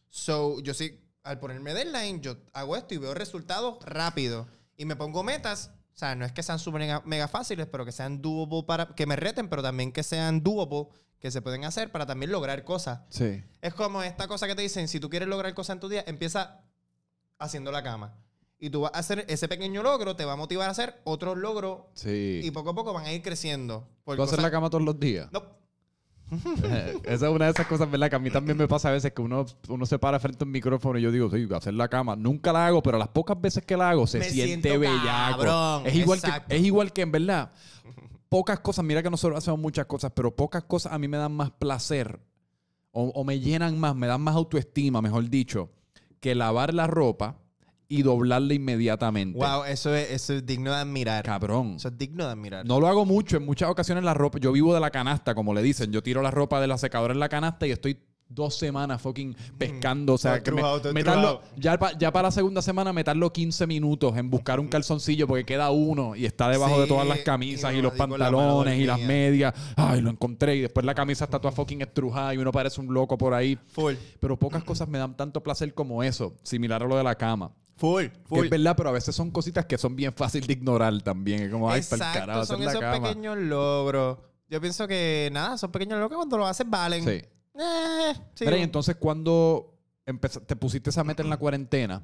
So, yo sí, al ponerme deadline, yo hago esto y veo resultados rápido. Y me pongo metas. O sea, no es que sean súper mega, mega fáciles, pero que sean doable para... Que me reten, pero también que sean doable, que se pueden hacer para también lograr cosas. Sí. Es como esta cosa que te dicen, si tú quieres lograr cosas en tu día, empieza haciendo la cama. Y tú vas a hacer ese pequeño logro, te va a motivar a hacer otros logros Sí. y poco a poco van a ir creciendo. ¿Tú haces la cama todos los días? No. *laughs* Esa es una de esas cosas, ¿verdad? Que a mí también me pasa a veces que uno, uno se para frente a un micrófono y yo digo, sí, hacer la cama. Nunca la hago, pero las pocas veces que la hago se Me siente bellaco. cabrón, es, igual que, es igual que, en verdad, pocas cosas, mira que nosotros hacemos muchas cosas, pero pocas cosas a mí me dan más placer o, o me llenan más, me dan más autoestima, mejor dicho, que lavar la ropa y doblarla inmediatamente. Wow, eso es, eso es digno de admirar. Cabrón. Eso es digno de admirar. No lo hago mucho. En muchas ocasiones la ropa... Yo vivo de la canasta, como le dicen. Yo tiro la ropa de la secadora en la canasta y estoy dos semanas fucking pescando. O sea, que me, ya, pa- ya para la segunda semana me tardo 15 minutos en buscar un calzoncillo porque queda uno y está debajo Sí, de todas las y camisas y los la pantalones y las medias. Ay, lo encontré. Y después la camisa está toda fucking estrujada y uno parece un loco por ahí. Full. Pero pocas cosas me dan tanto placer como eso. Similar a lo de la cama. Full. Que Full. es verdad, pero a veces son cositas que son bien fácil de ignorar también. Es como, ay, para el carajo, son hacer la esos cama. pequeños logros. Yo pienso que nada, son pequeños logros que cuando lo haces valen. Sí. Eh, sí. Mira, y entonces cuando te pusiste esa meta en la cuarentena.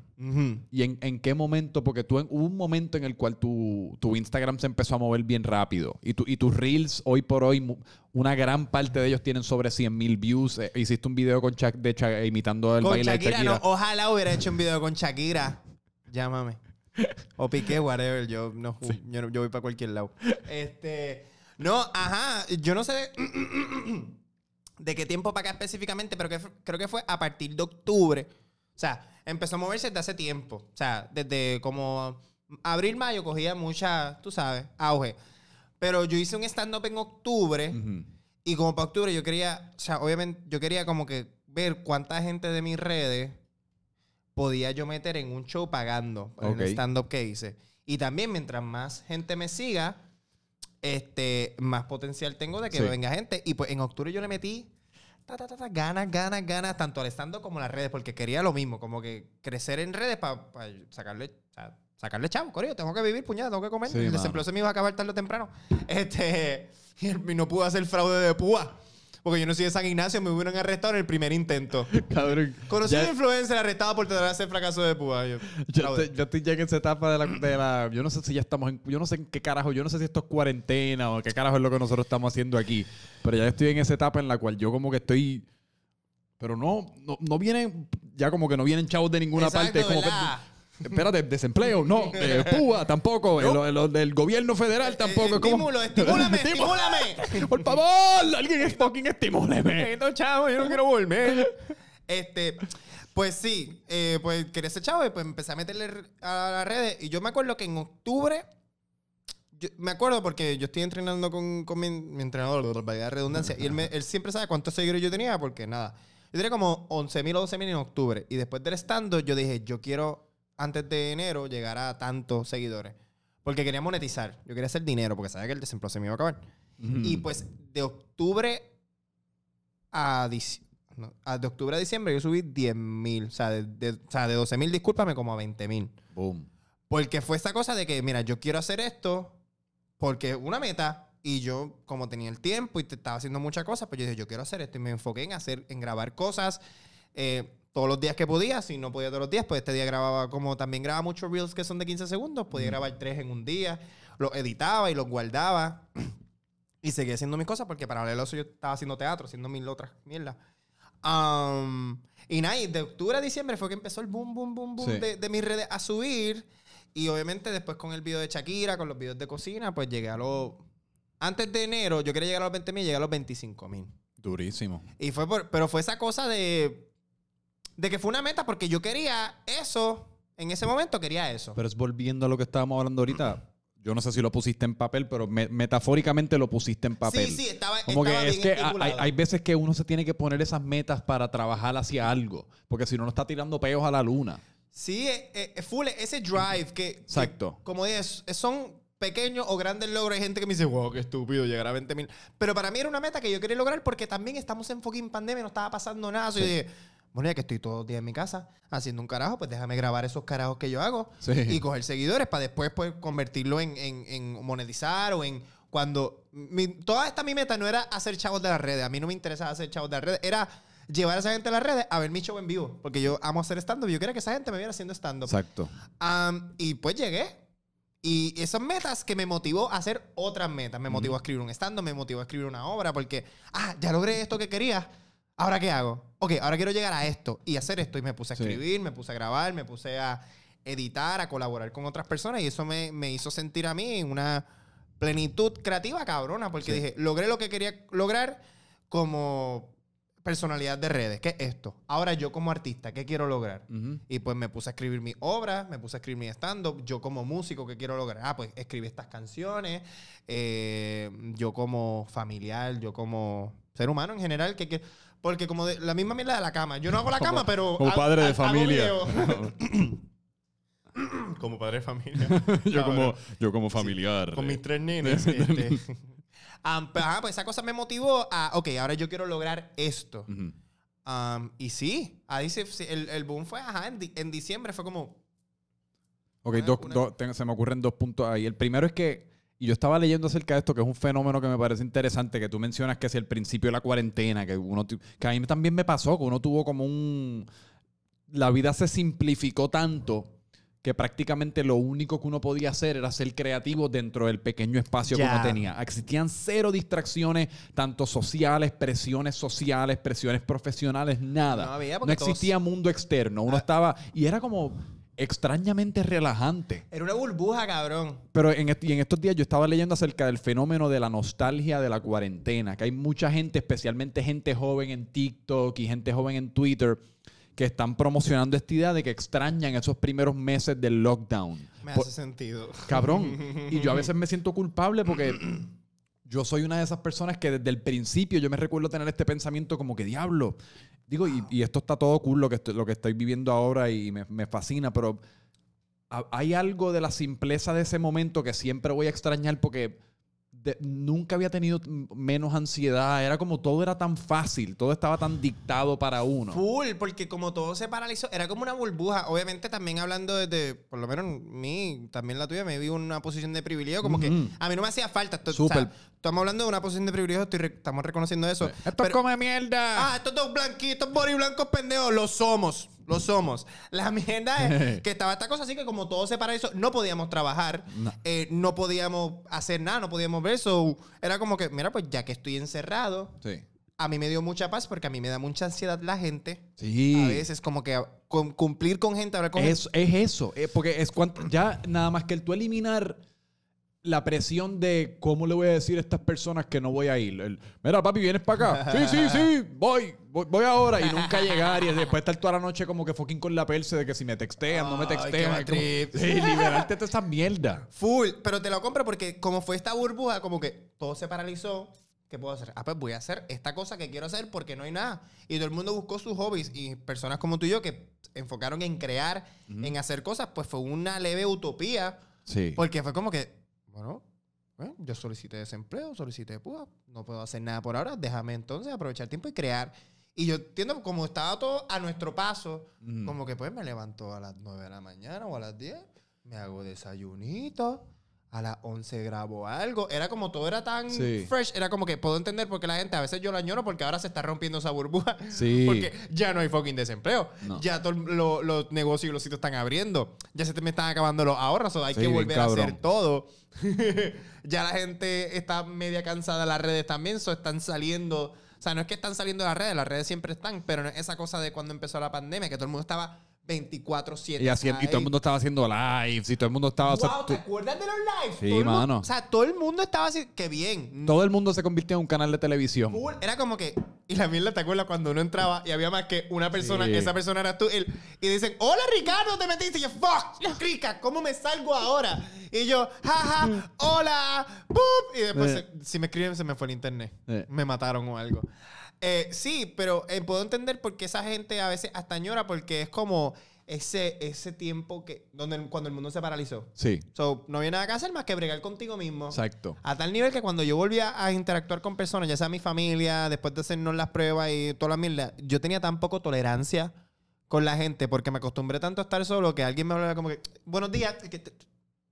¿y en, en qué momento? Porque tú en, hubo un momento en el cual tu, tu Instagram se empezó a mover bien rápido. Y, tu, y tus Reels, hoy por hoy, una gran parte de ellos tienen sobre 100 mil views. Eh, hiciste un video con Shak- de Shak- imitando el Con baile Shakira, de Shakira. no. Ojalá hubiera hecho un video con Shakira. Llámame. O Piqué, whatever. Yo, no, yo, yo voy para cualquier lado. Este. No, ajá. Yo no sé *clears throat* *clears throat* de qué tiempo para acá específicamente, pero que creo que fue a partir de octubre. O sea, empezó a moverse desde hace tiempo. O sea, desde como abril, mayo cogía mucha, tú sabes, auge. Pero yo hice un stand-up en octubre. Y como para octubre yo quería, o sea, obviamente yo quería como que ver cuánta gente de mis redes podía yo meter en un show pagando en el stand-up que hice. Y también mientras más gente me siga, este, más potencial tengo de que Sí. venga gente. Y pues en octubre yo le metí ta, ta, ta, ta, ganas, ganas, ganas, tanto al stand-up como a las redes, porque quería lo mismo, como que crecer en redes para sacarle, sacarle chavo, corrido, tengo que vivir, puñada, tengo que comer. Sí, el desempleo se me iba a acabar tarde o temprano. *laughs* Este, y no pude hacer fraude de púa. Porque yo no soy de San Ignacio, me hubieran arrestado en el primer intento. Cabrón. Conocí a un influencer arrestado por tratar de hacer fracaso de púa. Yo, estoy, yo estoy ya en esa etapa de la, de la- Yo no sé si ya estamos en. Yo no sé en qué carajo. Yo no sé si esto es cuarentena o qué carajo es lo que nosotros estamos haciendo aquí. Pero ya estoy en esa etapa en la cual yo como que estoy. Pero no, no, no vienen. Ya como que no vienen chavos de ninguna Exacto, parte. Como. Espérate, desempleo, no. *laughs* Eh, púa, tampoco. No. Lo del gobierno federal tampoco. Eh, es como- estímulo, estimúlame, *laughs* estimúlame. *laughs* Por favor, alguien es fucking estimúleme. Chavo, yo no quiero volver. Este, pues sí, eh, pues quería ser chavo y pues empecé a meterle a las redes. Y yo me acuerdo que en octubre, yo- me acuerdo porque yo estoy entrenando con, con mi, mi entrenador, la redundancia, y él, me- él siempre sabe cuántos seguidores yo tenía, porque nada, yo tenía como 11.000 o 12.000 en octubre. Y después del stand yo dije, yo quiero antes de enero llegar a tantos seguidores. Porque quería monetizar, yo quería hacer dinero, porque sabía que el desempleo se me iba a acabar. Y pues de octubre a, no, a- de octubre a diciembre yo subí 10 mil. O sea, de, de, o sea, de 12 mil, discúlpame, como a 20 mil. Boom. Porque fue esta cosa de que, mira, yo quiero hacer esto porque es una meta. Y yo, como tenía el tiempo y te estaba haciendo muchas cosas, pues yo dije, yo quiero hacer esto. Y me enfoqué en hacer, en grabar cosas eh, todos los días que podía. Si no podía todos los días, pues este día grababa, como también grababa muchos reels que son de 15 segundos, podía grabar tres en un día. Los editaba y los guardaba. *clears throat* Y seguía haciendo mis cosas porque paralelo a eso yo estaba haciendo teatro, haciendo mil otras mierdas. Um, y nada, y de octubre a diciembre fue que empezó el boom, boom, boom, boom Sí. de, de mis redes a subir. Y obviamente después con el video de Shakira, con los videos de cocina, pues llegué a los... Antes de enero, yo quería llegar a los 20 mil, llegué a los 25 mil. Durísimo. Y fue por, pero fue esa cosa de, de que fue una meta porque yo quería eso, en ese momento quería eso. Pero es volviendo a lo que estábamos hablando ahorita. Yo no sé si lo pusiste en papel, pero me- metafóricamente lo pusiste en papel. Sí, sí, estaba, Como estaba que es que hay, hay veces que uno se tiene que poner esas metas para trabajar hacia algo. Porque si no, no está tirando peos a la luna. Sí, eh, eh, full, ese drive que, que, Exacto. como dije, es- son pequeños o grandes logros. Hay gente que me dice, wow, qué estúpido llegar a 20 mil. Pero para mí era una meta que yo quería lograr porque también estamos en fucking pandemia, no estaba pasando nada. So yo dije, bueno, ya que estoy todo el día en mi casa haciendo un carajo, pues déjame grabar esos carajos que yo hago Sí. y coger seguidores para después pues, convertirlo en, en- en monetizar o en cuando... Mi, toda esta mi meta no era hacer chavos de las redes. A mí no me interesaba hacer chavos de las redes. Era llevar a esa gente a las redes a ver mi show en vivo. Porque yo amo hacer stand-up. Yo quería que esa gente me viera haciendo stand-up. Exacto. Am, y pues llegué. Y esas metas que me motivó a hacer otras metas. Me motivó a escribir un stand me motivó a escribir una obra porque, ah, ya logré esto que quería. ¿Ahora qué hago? Ok, ahora quiero llegar a esto y hacer esto. Y me puse a Sí. escribir, me puse a grabar, me puse a editar, a colaborar con otras personas. Y eso me, me hizo sentir a mí una plenitud creativa cabrona. Porque Sí. dije, logré lo que quería lograr como personalidad de redes. ¿Qué es esto? Ahora yo como artista, ¿qué quiero lograr? Y pues me puse a escribir mi obra, me puse a escribir mi stand-up. Yo como músico, ¿qué quiero lograr? Ah, pues escribí estas canciones. Eh, yo como familiar, yo como ser humano en general, que, que- porque como de- la misma mierda de la cama. Yo no hago la cama, pero... *laughs* *clears throat* Como padre de familia. *laughs* video. como padre de familia. yo, como, yo como familiar. Con mis tres *laughs* nenes. este. Am, pues, ajá, pues esa cosa me motivó a, ok, ahora yo quiero lograr esto. Y sí, ahí se- se- el, el boom fue, ajá, en, di- en diciembre fue como, Ok, Una- dos- una- dos- tengo- se me ocurren dos puntos ahí. El primero es que, y yo estaba leyendo acerca de esto, que es un fenómeno que me parece interesante, que tú mencionas que es el principio de la cuarentena, que uno que a mí también me pasó, que uno tuvo como un... La vida se simplificó tanto que prácticamente lo único que uno podía hacer era ser creativo dentro del pequeño espacio que uno tenía. Existían cero distracciones, tanto sociales, presiones sociales, presiones profesionales, nada. No había, No porque existía mundo externo. Uno estaba... Y era como extrañamente relajante. era una burbuja, cabrón. Pero en, est- y en estos días yo estaba leyendo acerca del fenómeno de la nostalgia de la cuarentena, que hay mucha gente, especialmente gente joven en TikTok y gente joven en Twitter, que están promocionando esta idea de que extrañan esos primeros meses del lockdown. Me Por- hace sentido. Cabrón. Y yo a *laughs* veces me siento culpable porque yo soy una de esas personas que desde el principio yo me recuerdo tener este pensamiento como que diablo. Digo, y, esto está todo cool lo que estoy, lo que estoy viviendo ahora y me, me fascina, pero ha- hay algo de la simpleza de ese momento que siempre voy a extrañar porque de- nunca había tenido menos ansiedad. Era como todo era tan fácil, todo estaba tan dictado para uno. Full, porque como todo se paralizó, era como una burbuja. Obviamente también hablando desde, por lo menos mí, también la tuya, me vi en una posición de privilegio, como que a mí no me hacía falta. Esto, Súper. o sea, estamos hablando de una posición de privilegio, estoy re- estamos reconociendo eso. Esto Pero- come mierda. Ah, estos dos blanquitos, bori blancos pendejos, lo somos. Lo somos. La mierda es *laughs* que estaba esta cosa así que como todo se paralizó, no podíamos trabajar, No. eh, no podíamos hacer nada, no podíamos ver. So, era como que, mira, pues ya que estoy encerrado, Sí. a mí me dio mucha paz porque a mí me da mucha ansiedad la gente. Sí. A veces como que cumplir con gente, hablar con Es, es eso, eh, porque es cuanto, ya nada más que el tú eliminar la presión de cómo le voy a decir a estas personas que no voy a ir. El, Mira, papi, vienes para acá. Sí, sí, sí, voy, voy, voy ahora. Y nunca llegar y después estar toda la noche como que fucking con la perse de que si me textean, no me Ay, textean. qué como- trip. sí, liberarte de esa mierda. Full, pero te lo compro porque como fue esta burbuja, como que todo se paralizó. ¿Qué puedo hacer? Ah, pues voy a hacer esta cosa que quiero hacer porque no hay nada. Y todo el mundo buscó sus hobbies y personas como tú y yo que enfocaron en crear, en hacer cosas, pues fue una leve utopía. Sí. Porque fue como que, bueno, eh, yo solicité desempleo, solicité no puedo hacer nada por ahora, déjame entonces aprovechar el tiempo y crear. Y yo entiendo, como estaba todo a nuestro paso, Mm. como que pues me levanto a las 9 de la mañana o a las 10, me hago desayunito, a las 11 grabo algo. Era como todo era tan Sí. fresh, era como que puedo entender por qué la gente, a veces yo la añoro porque ahora se está rompiendo esa burbuja. *laughs* Sí. Porque ya no hay fucking desempleo. No. Ya todos lo- los negocios y los sitios están abriendo. Ya se te me están acabando los ahorros. o hay Sí, que volver a hacer todo. *laughs* ya la gente está media cansada de las redes también. So están saliendo. O sea, no es que están saliendo de las redes, las redes siempre están, pero no es esa cosa de cuando empezó la pandemia, que todo el mundo estaba 24-7. Y, así, y todo el mundo estaba haciendo lives y todo el mundo estaba... o sea, Wow, tú- ¿te acuerdas de los lives? Sí, Todo mundo- mano. o sea, todo el mundo estaba así, que bien. todo el mundo se convirtió en un canal de televisión. Era como que. Y la mierda, ¿te acuerdas cuando uno entraba y había más que una persona? Sí. Esa persona eras tú. él, y dicen, Hola Ricardo, te metiste. Y yo, fuck, Rica, ¿cómo me salgo ahora? Y yo, jaja, hola, ¡pup! Y después, Eh. se- si me escriben, se me fue el internet. Eh. Me mataron o algo. Eh, sí, pero eh, puedo entender por qué esa gente a veces hasta añora, porque es como ese, ese tiempo que, donde, cuando el mundo se paralizó. Sí, So, no había nada que hacer más que bregar contigo mismo. exacto. A tal nivel que cuando yo volvía a interactuar con personas, ya sea mi familia, después de hacernos las pruebas y toda la mierda, yo tenía tan poco tolerancia con la gente porque me acostumbré tanto a estar solo que alguien me hablaba como que, buenos días, que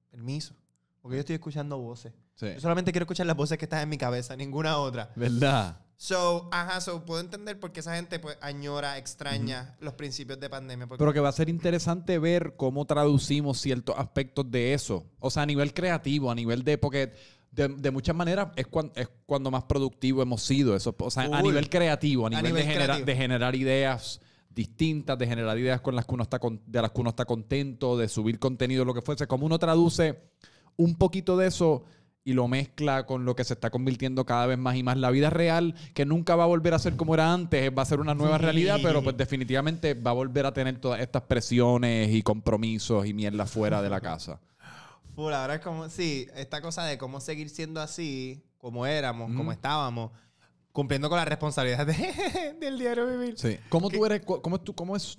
permiso, porque yo estoy escuchando voces. Sí. Yo solamente quiero escuchar las voces que están en mi cabeza, ninguna otra. ¿Verdad? So, ajá, so puedo entender por qué esa gente pues añora, extraña los principios de pandemia. Porque Pero que va a ser interesante ver cómo traducimos ciertos aspectos de eso. O sea, a nivel creativo, a nivel de... Porque de, de muchas maneras es, cuan- es cuando más productivo hemos sido. Eso, o sea, a nivel creativo, a nivel, nivel de, genera- creativo. de generar ideas distintas, de generar ideas con las que uno está con- de las que uno está contento, de subir contenido, lo que fuese. Como uno traduce un poquito de eso y lo mezcla con lo que se está convirtiendo cada vez más y más la vida real, que nunca va a volver a ser como era antes, va a ser una nueva Sí. realidad, pero pues definitivamente va a volver a tener todas estas presiones y compromisos y mierda fuera de la casa. Full, ahora es como, sí, esta cosa de cómo seguir siendo así, como éramos, como Ujú. estábamos, cumpliendo con las responsabilidades de- *laughs* del diario vivir. Sí. ¿Cómo tú eres, cómo es tu, cómo es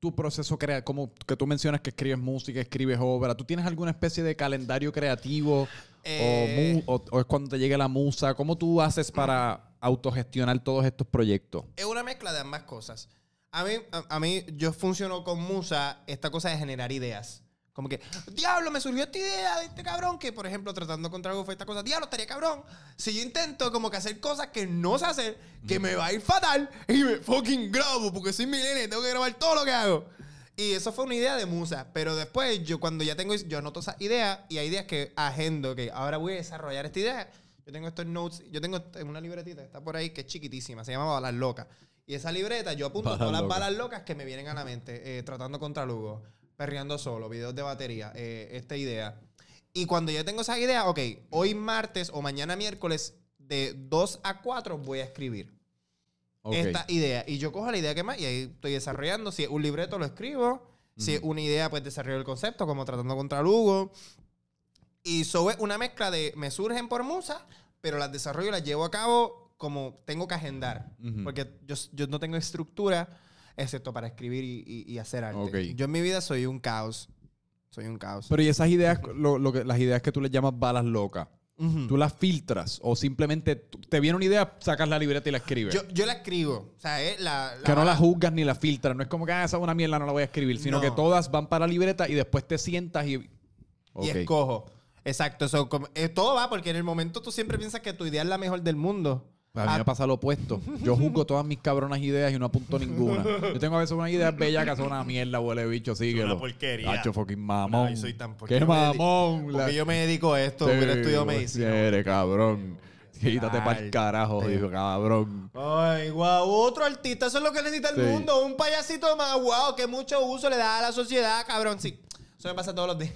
tu proceso creativo? Como que tú mencionas que escribes música, escribes obra. ¿Tú tienes alguna especie de calendario creativo? Eh. O, es cuando te llega la musa? ¿Cómo tú haces para autogestionar todos estos proyectos? Es una mezcla de ambas cosas. A mí, a, a mí, yo funciono con Musa esta cosa de generar ideas. Como que, diablo, me surgió esta idea de este cabrón que, por ejemplo, tratando contra algo fue esta cosa, diablo, estaría cabrón. Si yo intento como que hacer cosas que no sé hacer, que me va a ir fatal y me fucking grabo porque soy milenio y tengo que grabar todo lo que hago. Y eso fue una idea de Musa. Pero después, yo cuando ya tengo, yo anoto esas ideas y hay ideas que agendo, que ahora voy a desarrollar esta idea. Yo tengo estos notes, yo tengo en una libretita que está por ahí que es chiquitísima, se llama Balas Locas. Y esa libreta yo apunto Balas todas las locas. balas locas que me vienen a la mente, eh, tratando contra Lugo, perreando solo, videos de batería, eh, esta idea. Y cuando yo tengo esa idea, ok, hoy martes o mañana miércoles, de 2 a 4 voy a escribir Ok. esta idea. Y yo cojo la idea que más y ahí estoy desarrollando. Si es un libreto, lo escribo. Si es una idea, pues desarrollo el concepto, como tratando contra Lugo. Y es una mezcla de me surgen por musa, pero las desarrollo y las llevo a cabo como tengo que agendar. Porque yo, yo no tengo estructura, excepto para escribir y, y- y hacer arte. Yo en mi vida soy un caos. Soy un caos. Pero y esas ideas, lo, lo que, las ideas que tú le llamas balas locas. ¿tú las filtras o simplemente te viene una idea, sacas la libreta y la escribes? yo, yo la escribo. O sea, la, que no la juzgas ni la filtras. No es como que ah, esa es una mierda, no la voy a escribir. Sino No. que todas van para la libreta y después te sientas y. y escojo. Exacto. eso como- eh, todo va porque en el momento tú siempre piensas que tu idea es la mejor del mundo. A mí Ah, me pasa lo opuesto. Yo juzgo todas mis cabronas ideas y no apunto ninguna. Yo tengo a veces una idea bella que hace una mierda, huele bicho, síguelo. Una porquería. Hacho fucking mamón. Ay, soy tan- ¿por Qué mamón. Porque La- yo me dedico a esto, Sí, hubiera estudiado medicina. eres, cabrón. Quítate Ay, para el carajo, sí. dijo, cabrón. Ay, wow, otro artista, eso es lo que necesita el Sí. mundo, un payasito más, wow, que mucho uso le da a la sociedad, cabrón, sí. Eso me pasa todos los días.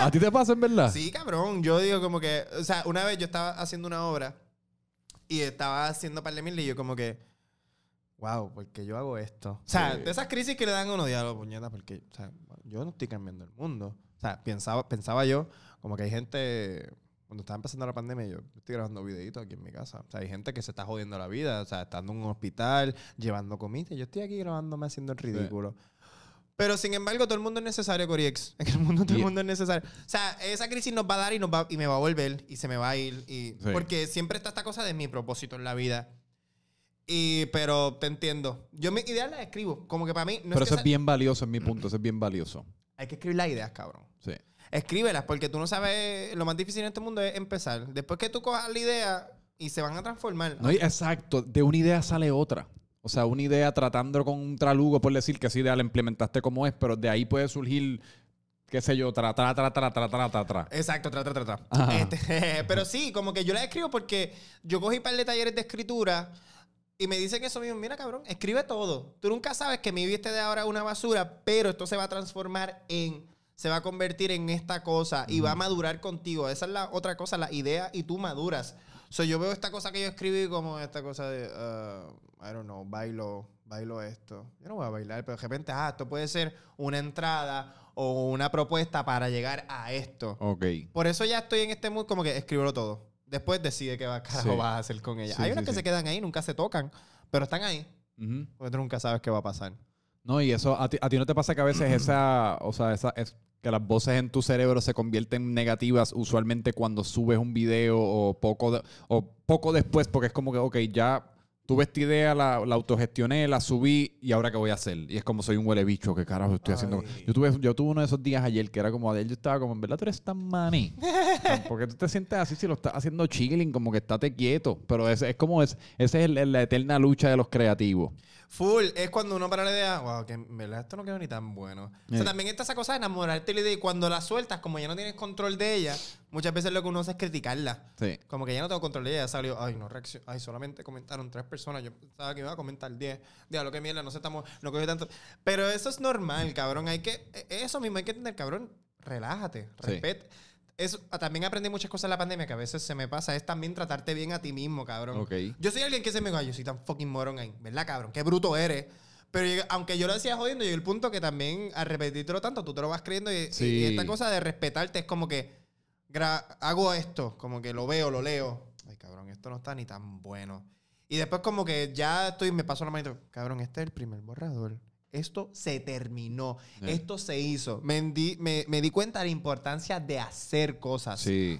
¿A ti te pasa en verdad? sí, cabrón, yo digo como que, o sea, una vez yo estaba haciendo una obra y estaba haciendo par de mil y yo como que, wow, ¿por qué yo hago esto? O sea, Sí. de esas crisis que le dan a uno diálogo, puñeta, porque, o sea, yo no estoy cambiando el mundo. O sea, pensaba, pensaba yo, como que hay gente, cuando estaba empezando la pandemia, yo estoy grabando videitos aquí en mi casa. O sea, hay gente que se está jodiendo la vida, o sea, estando en un hospital, llevando comida, yo estoy aquí grabándome haciendo el ridículo. Pero sin embargo, todo el mundo es necesario, Coriex. *laughs* En el mundo todo el mundo es necesario. O sea, esa crisis nos va a dar y, nos va, y me va a volver y se me va a ir. Y, Sí. Porque siempre está esta cosa de mi propósito en la vida. Y, pero te entiendo. Yo mis ideas las escribo. Como que para mí no Pero es que eso es bien valioso en mi punto, eso es bien valioso. hay que escribir las ideas, cabrón. Sí. Escríbelas, porque tú no sabes. Lo más difícil en este mundo es empezar. Después que tú cojas la idea y se van a transformar. No, exacto, de una idea sale otra. O sea, una idea tratando con un tralugo, por decir que esa idea la implementaste como es, pero de ahí puede surgir, qué sé yo, tra, tra, tra, tra, tra, tra, tra, tra. Exacto, tra, tra, tra, tra. Este, *laughs* pero sí, como que yo la escribo porque yo cogí un par de talleres de escritura y me dicen eso mismo. Mira, cabrón, escribe todo. Tú nunca sabes que mi viste de ahora es una basura, pero esto se va a transformar en. Se va a convertir en esta cosa y va a madurar contigo. Esa es la otra cosa, la idea y tú maduras. So, yo veo esta cosa que yo escribí como esta cosa de, uh, I don't know, bailo, bailo esto. Yo no voy a bailar, pero de repente, ah, esto puede ser una entrada o una propuesta para llegar a esto. Ok. Por eso ya estoy en este mood como que escríbelo todo. Después decide qué va, carajo Sí. vas a hacer con ella. Sí, Hay unas sí, que se quedan ahí, nunca se tocan, pero están ahí. Ujú. Porque tú nunca sabes qué va a pasar. No, y eso, a ti, a ti no te pasa que a veces esa, o sea, esa, es que las voces en tu cerebro se convierten negativas usualmente cuando subes un video o poco, de- o poco después, porque es como que, ok, ya tuve esta idea, la, la autogestioné, la subí y ahora qué voy a hacer. Y es como soy un huele bicho, ¿qué carajo estoy haciendo? Yo tuve, yo tuve uno de esos días ayer que era como, ayer yo estaba como, en verdad tú eres tan maní. *laughs* porque tú te sientes así si lo estás haciendo chilling, como que estate quieto. Pero ese, es como, es, esa es el- la eterna lucha de los creativos. Full, es cuando uno para la idea, wow, que en verdad esto no quedó ni tan bueno. O sea, también está esa cosa de enamorarte de la idea y cuando la sueltas, como ya no tienes control de ella, muchas veces lo que uno hace es criticarla. Sí. Como que ya no tengo control de ella, ya salió, ay, no reaccionó, ay, solamente comentaron tres personas, yo pensaba que iba a comentar diez. Diablo, que mierda, no sé, estamos, no cogió tanto. Pero eso es normal, cabrón, hay que, e- eso mismo hay que entender, cabrón, relájate, Sí. respeta. Eso, ah, también aprendí muchas cosas en la pandemia que a veces se me pasa, es también tratarte bien a ti mismo, cabrón. Ok. Yo soy alguien que se me dice, "Ay, yo soy tan fucking morón ahí, ¿verdad, cabrón? Qué bruto eres. Pero llega- aunque yo lo decía jodiendo, llegó el punto que también al repetírtelo tanto, tú te lo vas creyendo y, Sí. y esta cosa de respetarte es como que hago esto, como que lo veo, lo leo. Ay, cabrón, esto no está ni tan bueno. Y después como que ya estoy, me paso la manito, cabrón, este es el primer borrador. Esto se terminó, Sí. esto se hizo. Me di, me- me di cuenta de la importancia de hacer cosas. Sí.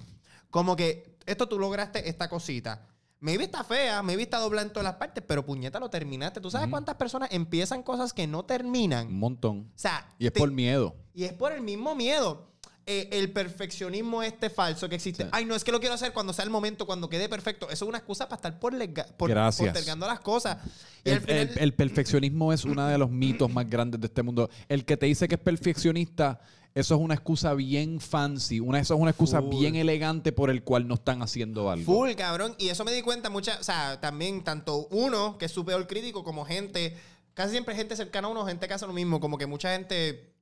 Como que esto tú lograste esta cosita. Maybe está fea, maybe está doblada en todas las partes, pero puñeta lo terminaste. ¿Tú sabes cuántas personas empiezan cosas que no terminan? Un montón. O sea, Y es te- por miedo. y es por el mismo miedo. Eh, el perfeccionismo este falso que existe. Sí. Ay, no, es que lo quiero hacer cuando sea el momento, cuando quede perfecto. Eso es una excusa para estar por, por postergando las cosas. Y El, al final, el- el perfeccionismo es uno de los mitos más grandes de este mundo. El que te dice que es perfeccionista, eso es una excusa bien fancy, una, eso es una excusa Full. bien elegante por el cual no están haciendo algo. Full, cabrón. Y eso me di cuenta muchas, o sea, también tanto uno, que es su peor crítico, como gente, casi siempre gente cercana a uno, gente que hace lo mismo, como que mucha gente,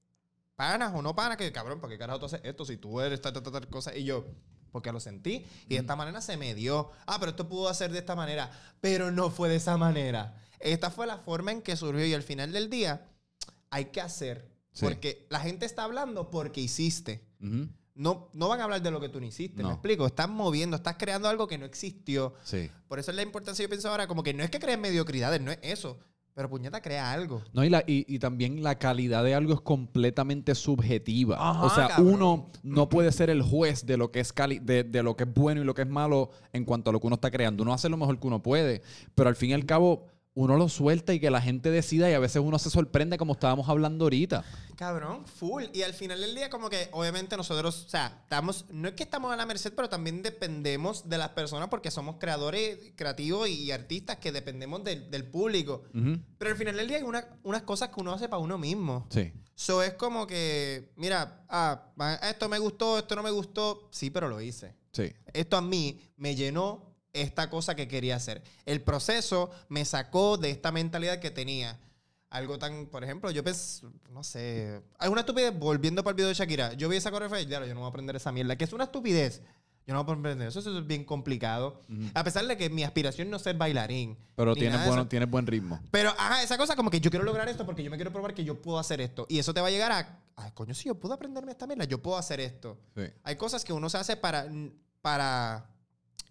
panas o no panas, que cabrón, ¿para qué carajo tú haces esto si tú eres tal, tal, tal, tal cosa? Y yo, porque lo sentí. Y de esta manera se me dio. Ah, pero esto pudo hacer de esta manera. Pero no fue de esa manera. Esta fue la forma en que surgió y al final del día hay que hacer. Sí. Porque la gente está hablando porque hiciste. Ujú. No, no van a hablar de lo que tú no hiciste, No. ¿me explico? Estás moviendo, estás creando algo que no existió. Sí. Por eso es la importancia, yo pienso ahora, como que no es que crees mediocridades, no es eso. Pero puñeta, crea algo. No, y, la, y, y también la calidad de algo es completamente subjetiva. Ajá, o sea, cabrón. uno no puede ser el juez de lo que es cali de, de lo que es bueno y lo que es malo en cuanto a lo que uno está creando. Uno hace lo mejor que uno puede, pero al fin y al cabo uno lo suelta y que la gente decida y a veces uno se sorprende como estábamos hablando ahorita. Cabrón, full. Y al final del día, como que obviamente nosotros, o sea, estamos, no es que estamos a la merced, pero también dependemos de las personas porque somos creadores creativos y artistas que dependemos del, del público. Ujú. Pero al final del día hay una- unas cosas que uno hace para uno mismo. Sí. So es como que, mira, ah, esto me gustó, esto no me gustó. Sí, pero lo hice. Sí. Esto a mí me llenó esta cosa que quería hacer. El proceso me sacó de esta mentalidad que tenía. Algo tan, por ejemplo, yo pensé, no sé, hay una estupidez, volviendo para el video de Shakira, yo vi esa coreografía y claro, yo no voy a aprender esa mierda, que es una estupidez. Yo no voy a aprender eso, eso es bien complicado. A pesar de que mi aspiración no es ser bailarín. Pero tienes, eso. tienes buen ritmo. Pero, ajá, esa cosa como que yo quiero lograr esto porque yo me quiero probar que yo puedo hacer esto. Y eso te va a llegar a, ay, coño, si yo puedo aprenderme esta mierda, yo puedo hacer esto. Sí. Hay cosas que uno se hace para, para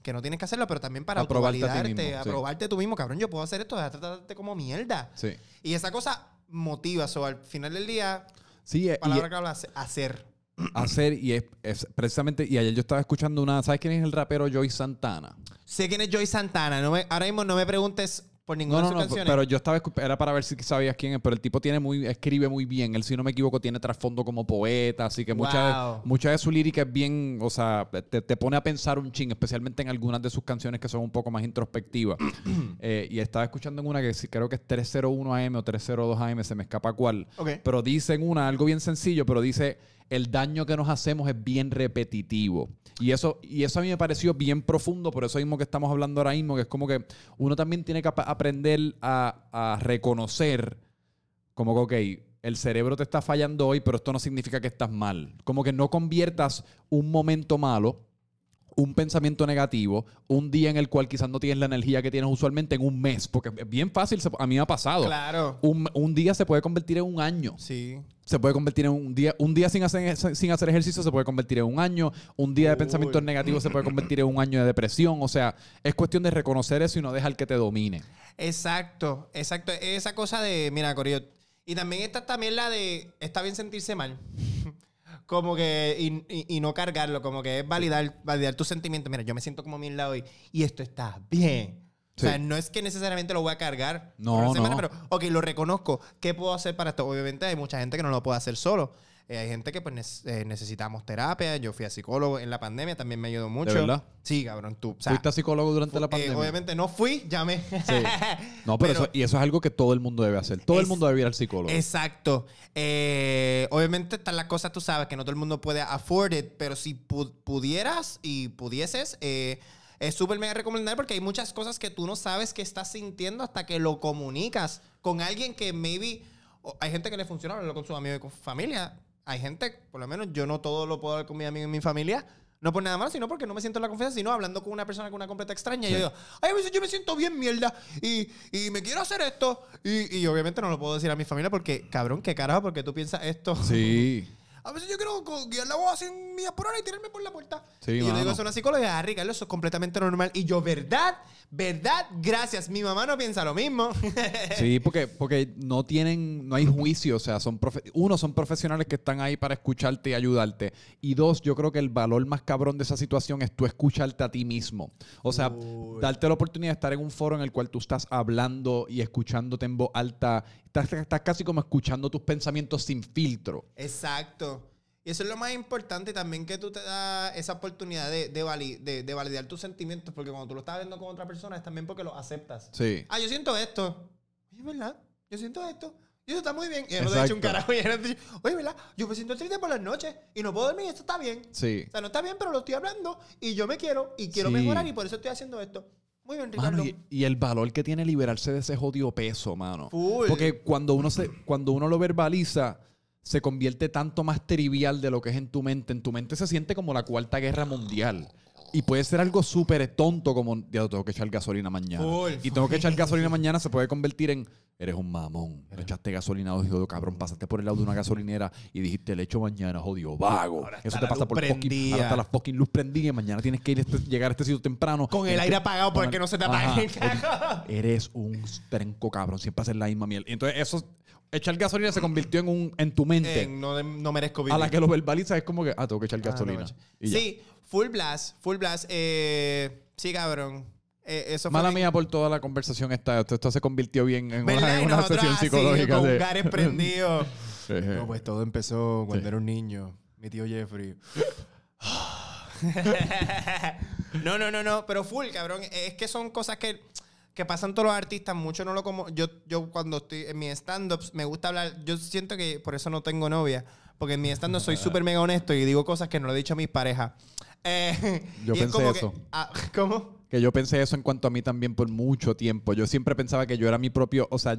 que no tienes que hacerlo, pero también para A probarte a ti autovalidarte, mismo, a sí. tú mismo, cabrón, yo puedo hacer esto, deja de tratarte como mierda. Sí. Y esa cosa motiva, so, al final del día, Sí, eh, y- palabra que habla, hacer. *clears throat* hacer y es, es precisamente y ayer yo estaba escuchando una ¿sabes quién es el rapero Joy Santana? Sé quién es Joy Santana, no me- ahora mismo no me preguntes por ninguna No, de no, sus no, canciones. pero yo estaba era para ver si sabías quién es, pero el tipo tiene muy escribe muy bien, él si no me equivoco tiene trasfondo como poeta, así que Wow. mucha de su lírica es bien, o sea, te, te pone a pensar un ching, especialmente en algunas de sus canciones que son un poco más introspectivas. *clears throat* Eh, y estaba escuchando en una que creo que es 301 AM o 302 AM, se me escapa cuál. Ok. Pero dice en una, algo bien sencillo, pero dice, el daño que nos hacemos es bien repetitivo. Y eso, y eso a mí me pareció bien profundo, por eso mismo que estamos hablando ahora mismo, que es como que uno también tiene que ap- aprender a, a reconocer como que, ok, el cerebro te está fallando hoy, pero esto no significa que estás mal. Como que no conviertas un momento malo, un pensamiento negativo, un día en el cual quizás no tienes la energía que tienes usualmente en un mes, porque es bien fácil, a mí me ha pasado. Claro. Un, un día se puede convertir en un año. Sí. Se puede convertir en un día, un día sin hacer, sin hacer ejercicio se puede convertir en un año, un día de Uy. pensamientos negativos se puede convertir en un año de depresión. O sea, es cuestión de reconocer eso y no dejar que te domine. Exacto, exacto. Esa cosa de, mira, Corillo, Y también está también la de, está bien sentirse mal. *laughs* como que, y, y- y no cargarlo, como que es validar, validar tus sentimientos. Mira, yo me siento como mil hoy y esto está bien. O sea, no es que necesariamente lo voy a cargar No, por una semana, no. pero, ok, lo reconozco. ¿Qué puedo hacer para esto? Obviamente hay mucha gente que no lo puede hacer solo. Eh, hay gente que pues nece- eh, necesitamos terapia. Yo fui a psicólogo en la pandemia, también me ayudó mucho. verdad? Sí, cabrón, tú. O sea, ¿Fuiste a psicólogo durante la eh, pandemia? obviamente no fui, llamé. Sí. *laughs* No, pero, Pero- eso, y eso es algo que todo el mundo debe hacer. Todo el Es- mundo debe ir al psicólogo. Exacto. Eh, obviamente están las cosas, tú sabes, que no todo el mundo puede afford it, pero si pu- pudieras y pudieses, es súper mega recomendable porque hay muchas cosas que tú no sabes que estás sintiendo hasta que lo comunicas con alguien que maybe... Hay gente que le funciona hablarlo con sus amigos y con su familia. Hay gente, por lo menos yo no todo lo puedo hablar con mis amigos y mi familia. No por nada más, sino porque no me siento en la confianza, sino hablando con una persona con una completa extraña. Y yo digo, ay, a veces yo me siento bien mierda y, y me quiero hacer esto. Y, y obviamente no lo puedo decir a mi familia porque, cabrón, qué carajo, porque tú piensas esto. Sí. *laughs* A veces yo quiero guiar la voz en millas por hora y tirarme por la puerta. Sí, y yo le digo eso a una psicóloga, ah, Ricardo, eso es completamente normal. Y yo, ¿verdad? ¿Verdad? Gracias. Mi mamá no piensa lo mismo. *laughs* Sí, porque, porque no tienen, no hay juicio, o sea, son profe- uno, son profesionales que están ahí para escucharte y ayudarte. Y dos, yo creo que el valor más cabrón de esa situación es tú escucharte a ti mismo. O sea, darte la oportunidad de estar en un foro en el cual tú estás hablando y escuchándote en voz alta. Estás, estás casi como escuchando tus pensamientos sin filtro. Exacto. Y eso es lo más importante también que tú te das esa oportunidad de, de, vali- de- de validar tus sentimientos, porque cuando tú lo estás viendo con otra persona es también porque lo aceptas. Sí. Ah, yo siento esto. Oye, ¿verdad? Yo siento esto. Y eso está muy bien. Y yo no te he dicho un carajo. Y yo no te he dicho, Oye, ¿verdad? Yo me siento triste por las noches y no puedo dormir y esto está bien. Sí. O sea, no está bien, pero lo estoy hablando y yo me quiero y quiero Sí. mejorar y por eso estoy haciendo esto. Muy bien, Ricardo. Mano, y, y el valor que tiene liberarse de ese jodido peso, mano. Full. Porque cuando uno, se, cuando uno lo verbaliza, se convierte tanto más trivial de lo que es en tu mente. En tu mente se siente como la cuarta guerra mundial. Y puede ser algo súper tonto como, ya tengo que echar gasolina mañana. Y tengo que echar gasolina mañana se puede convertir en, eres un mamón. No echaste gasolina, jodido cabrón. Pasaste por el lado de una gasolinera y dijiste, le echo mañana, jodido vago. Ahora Eso te pasa por fucking, ahora está la fucking luz prendida y mañana tienes que ir a este- llegar a este sitio temprano. Con el aire apagado porque no se te apague el carro. Eres un trenco cabrón. Siempre haces la misma miel. Entonces, eso, echar gasolina se convirtió en un, en tu mente. No, no merezco vivir. a la que lo verbalizas es como que, ah, tengo que echar Ah, no, gasolina. sí, full blast, full blast. Eh, sí, cabrón. Eh, eso fue Mala mía por toda la conversación esta. Esto, esto se convirtió bien en ¿Verdad? una, en Y una nosotros sesión así, psicológica. con de- gares prendidos. *laughs* No, pues todo empezó cuando Sí. era un niño. Mi tío Jeffrey. *laughs* *laughs* no, no, no, no. Pero full, cabrón. Es que son cosas que, que pasan todos los artistas. Mucho no lo como. Yo, yo cuando estoy en mis stand-ups me gusta hablar. Yo siento que por eso no tengo novia. Porque en mi stand-up soy súper mega honesto y digo cosas que no le he dicho a mis parejas. *laughs* Eh, Yo es pensé que- eso. ah, *laughs* ¿Cómo? Que yo pensé eso en cuanto a mí también por mucho tiempo. Yo siempre pensaba que yo era mi propio, o sea,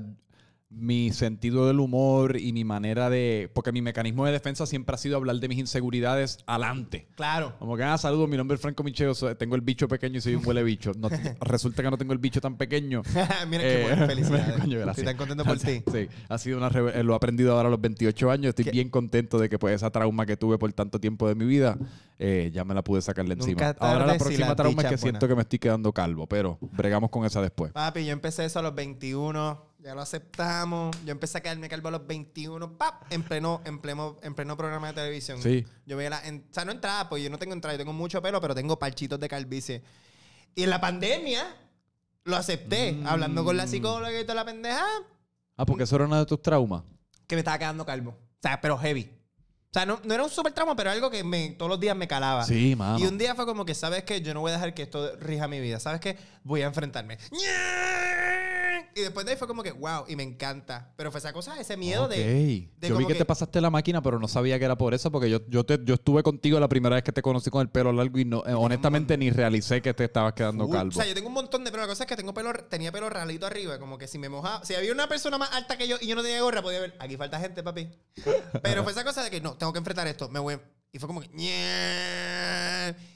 mi sentido del humor y mi manera de... Porque mi mecanismo de defensa siempre ha sido hablar de mis inseguridades adelante. Claro. Como que, ah, saludos, mi nombre es Franco Micheo, tengo el bicho pequeño y soy un huele bicho. No, *laughs* resulta que no tengo el bicho tan pequeño. *laughs* Mira qué Eh, bueno, *laughs* felicidades. coño. Estoy tan contento por ti. Sí, ha sido una eh, lo he aprendido ahora a los 28 años. Estoy ¿Qué? bien contento de que pues esa trauma que tuve por tanto tiempo de mi vida, eh, ya me la pude sacar de encima. Nunca Ahora la si próxima la trauma es que siento que me estoy quedando calvo, pero bregamos con esa después. Papi, yo empecé eso a los 21, ya lo aceptamos. Yo empecé a quedarme calvo a los 21, ¡pap! En pleno, en pleno, en pleno programa de televisión. Sí. Yo veía la, en- o sea, no entrada, pues yo no tengo entrada, yo tengo mucho pelo, pero tengo parchitos de calvicie. Y en la pandemia lo acepté, Mm. hablando con la psicóloga y toda la pendeja, Ah, porque eso era uno de tus traumas. que me estaba quedando calvo. O sea, pero heavy. O sea, no, no era un super trauma, pero algo que me, todos los días me calaba. Sí, mano. Y un día fue como que, ¿sabes qué? Yo no voy a dejar que esto rija mi vida. ¿Sabes qué? Voy a enfrentarme. Y después de ahí fue como que, wow, y me encanta. Pero fue esa cosa, ese miedo Ok. de, yo vi como que, que- te pasaste la máquina, pero no sabía que era por eso, porque yo, yo, te, yo estuve contigo la primera vez que te conocí con el pelo largo y no, eh, honestamente ni realicé que te estabas quedando Full. calvo. O sea, yo tengo un montón de pelo. La cosa es que tengo pelo, tenía pelo ralito arriba. Como que si me mojaba. Si había una persona más alta que yo y yo no tenía gorra, podía ver. Aquí falta gente, papi. Pero fue esa cosa de que no, tengo que enfrentar esto. Me voy. Y fue como que.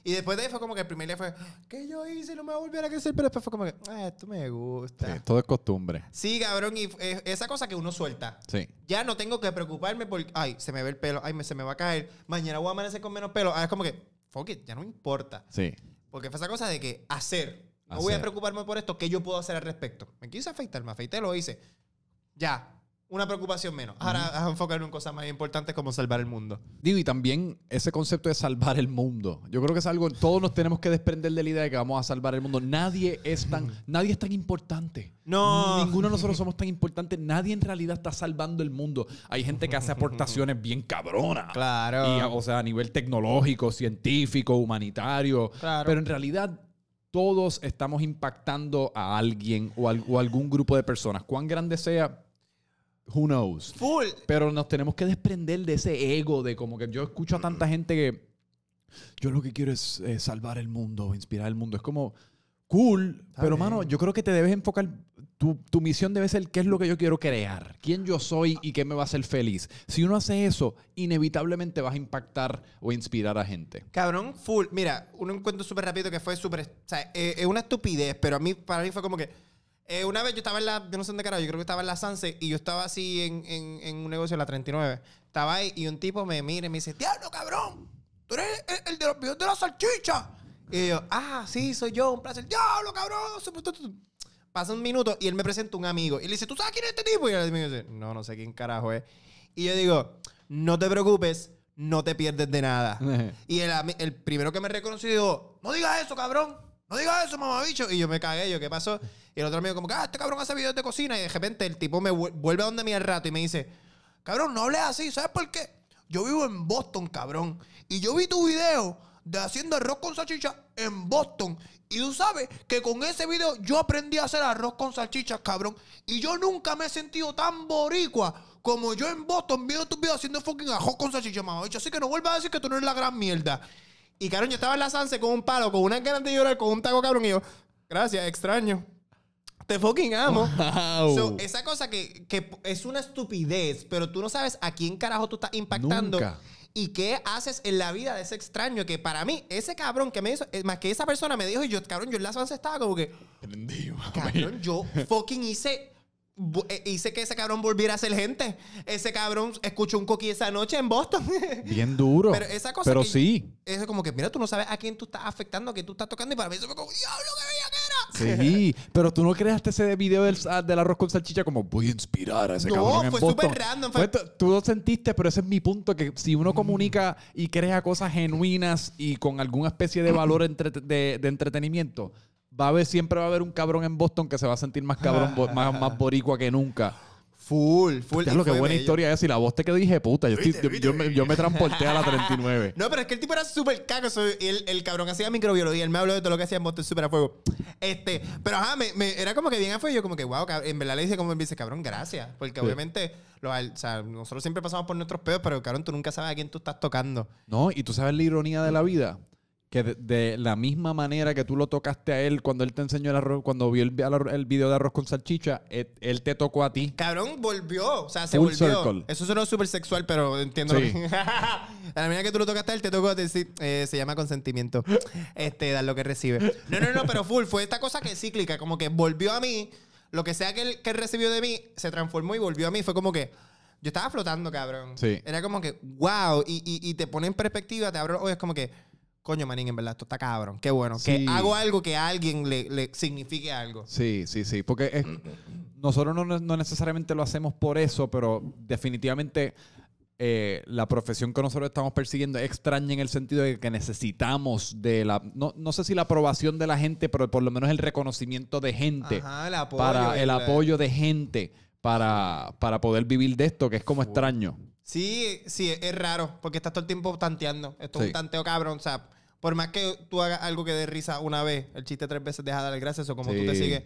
Y después de ahí fue como que el primer día fue. ¿Qué yo hice? No me voy a volver a crecer. Pero después fue como que. Ah, esto me Sí, gusta. todo es costumbre. Sí, cabrón. Y eh, esa cosa que uno suelta. Sí. Ya no tengo que preocuparme por. Ay, se me ve el pelo. Ay, me, se me va a caer. Mañana voy a amanecer con menos pelo. Ah, es como que. Fuck it, ya no me importa. Sí. Porque fue esa cosa de que hacer. No voy a Hacer. preocuparme por esto. ¿Qué yo puedo hacer al respecto? Me quise afeitar, me afeité, lo hice. Ya. Una preocupación menos. Ahora vas a enfocarnos en cosas más importantes como salvar el mundo. Digo, y también ese concepto de salvar el mundo. Yo creo que es algo, todos nos tenemos que desprender de la idea de que vamos a salvar el mundo. Nadie es tan, nadie es tan importante. No. Ninguno de nosotros somos tan importantes. Nadie en realidad está salvando el mundo. Hay gente que hace aportaciones bien cabronas. Claro. Y, o sea, a nivel tecnológico, científico, humanitario. Claro. Pero en realidad todos estamos impactando a alguien o, al- o algún grupo de personas. Cuán grande sea, who knows. Full. Pero nos tenemos que desprender de ese ego de como que yo escucho a tanta gente que yo lo que quiero es eh, salvar el mundo, inspirar el mundo. Es como cool, pero bien. mano, yo creo que te debes enfocar. Tu, tu misión debe ser qué es lo que yo quiero crear, quién yo soy y qué me va a hacer feliz. Si uno hace eso, inevitablemente vas a impactar o inspirar a gente. Cabrón, full. Mira, un encuentro súper rápido que fue súper. O sea, eh, es una estupidez, pero a mí, para mí fue como que. Eh, una vez yo estaba en la. Yo no sé dónde carajo, yo creo que estaba en la Sanse y yo estaba así en, en- en un negocio la 39. Estaba ahí y un tipo me mira y me dice: Diablo, cabrón, tú eres el, el de los videos de la salchicha. Y yo, ah, sí, soy yo, un placer. Diablo, cabrón. super tu, tu, tu". Pasa un minuto y él me presenta un amigo. Y le dice, ¿tú sabes quién es este tipo? Y él me dice, no, no sé quién carajo es. Y yo digo, no te preocupes, no te pierdes de nada. *laughs* Y el, el primero que me reconoció dijo, no digas eso, cabrón. No digas eso, mamabicho. Y yo me cagué, yo, ¿qué pasó? Y el otro amigo como, ah, este cabrón hace videos de cocina. Y de repente el tipo me vuel- vuelve a donde mí al rato y me dice, cabrón, no hables así. ¿Sabes por qué? Yo vivo en Boston, cabrón. Y yo vi tu video de haciendo arroz con salchicha en Boston. Y tú sabes que con ese video yo aprendí a hacer arroz con salchichas, cabrón. Y yo nunca me he sentido tan boricua como yo en Boston viendo tus videos haciendo fucking arroz con salchicha, mamabicho. Así que no vuelvas a decir que tú no eres la gran mierda. Y cabrón, yo estaba en la Sanse con un palo, con unas ganas de llorar, con un taco, cabrón. Y yo, gracias, extraño. Te fucking amo. Wow. So, esa cosa que, que es una estupidez, pero tú no sabes a quién carajo tú estás impactando. Nunca. Y qué haces en la vida de ese extraño que para mí, ese cabrón que me hizo, es más que esa persona me dijo, y yo, cabrón, yo en la Sanse estaba como que, cabrón, yo fucking hice. eh, Hice que ese cabrón volviera a ser gente. Ese cabrón escuchó un coqui esa noche en Boston. *laughs* Bien duro. Pero esa cosa Pero que- sí. Eso es como que, mira, tú no sabes a quién tú estás afectando, a quién tú estás tocando. Y para mí eso fue como, diablo, qué bella que. Sí, pero tú no creaste ese video del, del arroz con salchicha como voy a inspirar a ese No, cabrón en fue Boston". súper random, fue- Fue t- tú lo sentiste, pero ese es mi punto, que si uno comunica y crea cosas genuinas y con alguna especie de valor entre- de, de entretenimiento, va a haber, siempre va a haber un cabrón en Boston que se va a sentir más cabrón, *laughs* más boricua que nunca. Full, full. Es lo que buena bello. historia es. Y la voz te quedó dije, puta, yo, estoy- yo, yo me, yo me transporté a la 39. *laughs* No, pero es que el tipo era súper caco. el, el cabrón hacía microbiología. Él me habló de todo lo que hacía en Boston súper a fuego. Este, pero ajá, me, me- era como que bien a fuego. Yo como que, wow, en verdad le dije como me dice, cabrón, gracias. Porque obviamente, lo- o sea, nosotros siempre pasamos por nuestros pedos, pero cabrón, tú nunca sabes a quién tú estás tocando. No, y tú sabes la ironía de la vida. Que de, de la misma manera que tú lo tocaste a él cuando él te enseñó el arroz, cuando vio el, vi- el video de arroz con salchicha, él, él te tocó a ti. Cabrón, volvió. O sea, se Full volvió. circle. Eso sonó súper sexual, pero entiendo Sí. que... *laughs* a la manera que tú lo tocaste a él, te tocó decir... eh, se llama consentimiento. Este, dar lo que recibe. No, no, no, pero full. Fue esta cosa que es cíclica. Como que volvió a mí. Lo que sea que él, que él recibió de mí, se transformó y volvió a mí. Fue como que... Yo estaba flotando, cabrón. Sí. Era como que, wow. Y, y, y te pone en perspectiva, te abre... Oye, es como que... Coño, manín, en verdad, esto está cabrón. Qué bueno. Sí. Que hago algo que a alguien le, le signifique algo. Sí, sí, sí. Porque es- nosotros no, no necesariamente lo hacemos por eso, pero definitivamente eh, la profesión que nosotros estamos persiguiendo es extraña en el sentido de que necesitamos de la, no, no sé si la aprobación de la gente, pero por lo menos el reconocimiento de gente. Ajá, el apoyo. para el el- apoyo de gente para, para poder vivir de esto, que es como extraño. Sí, sí, es raro, porque estás todo el tiempo tanteando. Esto es Sí. un tanteo cabrón. O sea, por más que tú hagas algo que dé risa una vez, el chiste tres veces deja de dar gracias o como tú te sigues.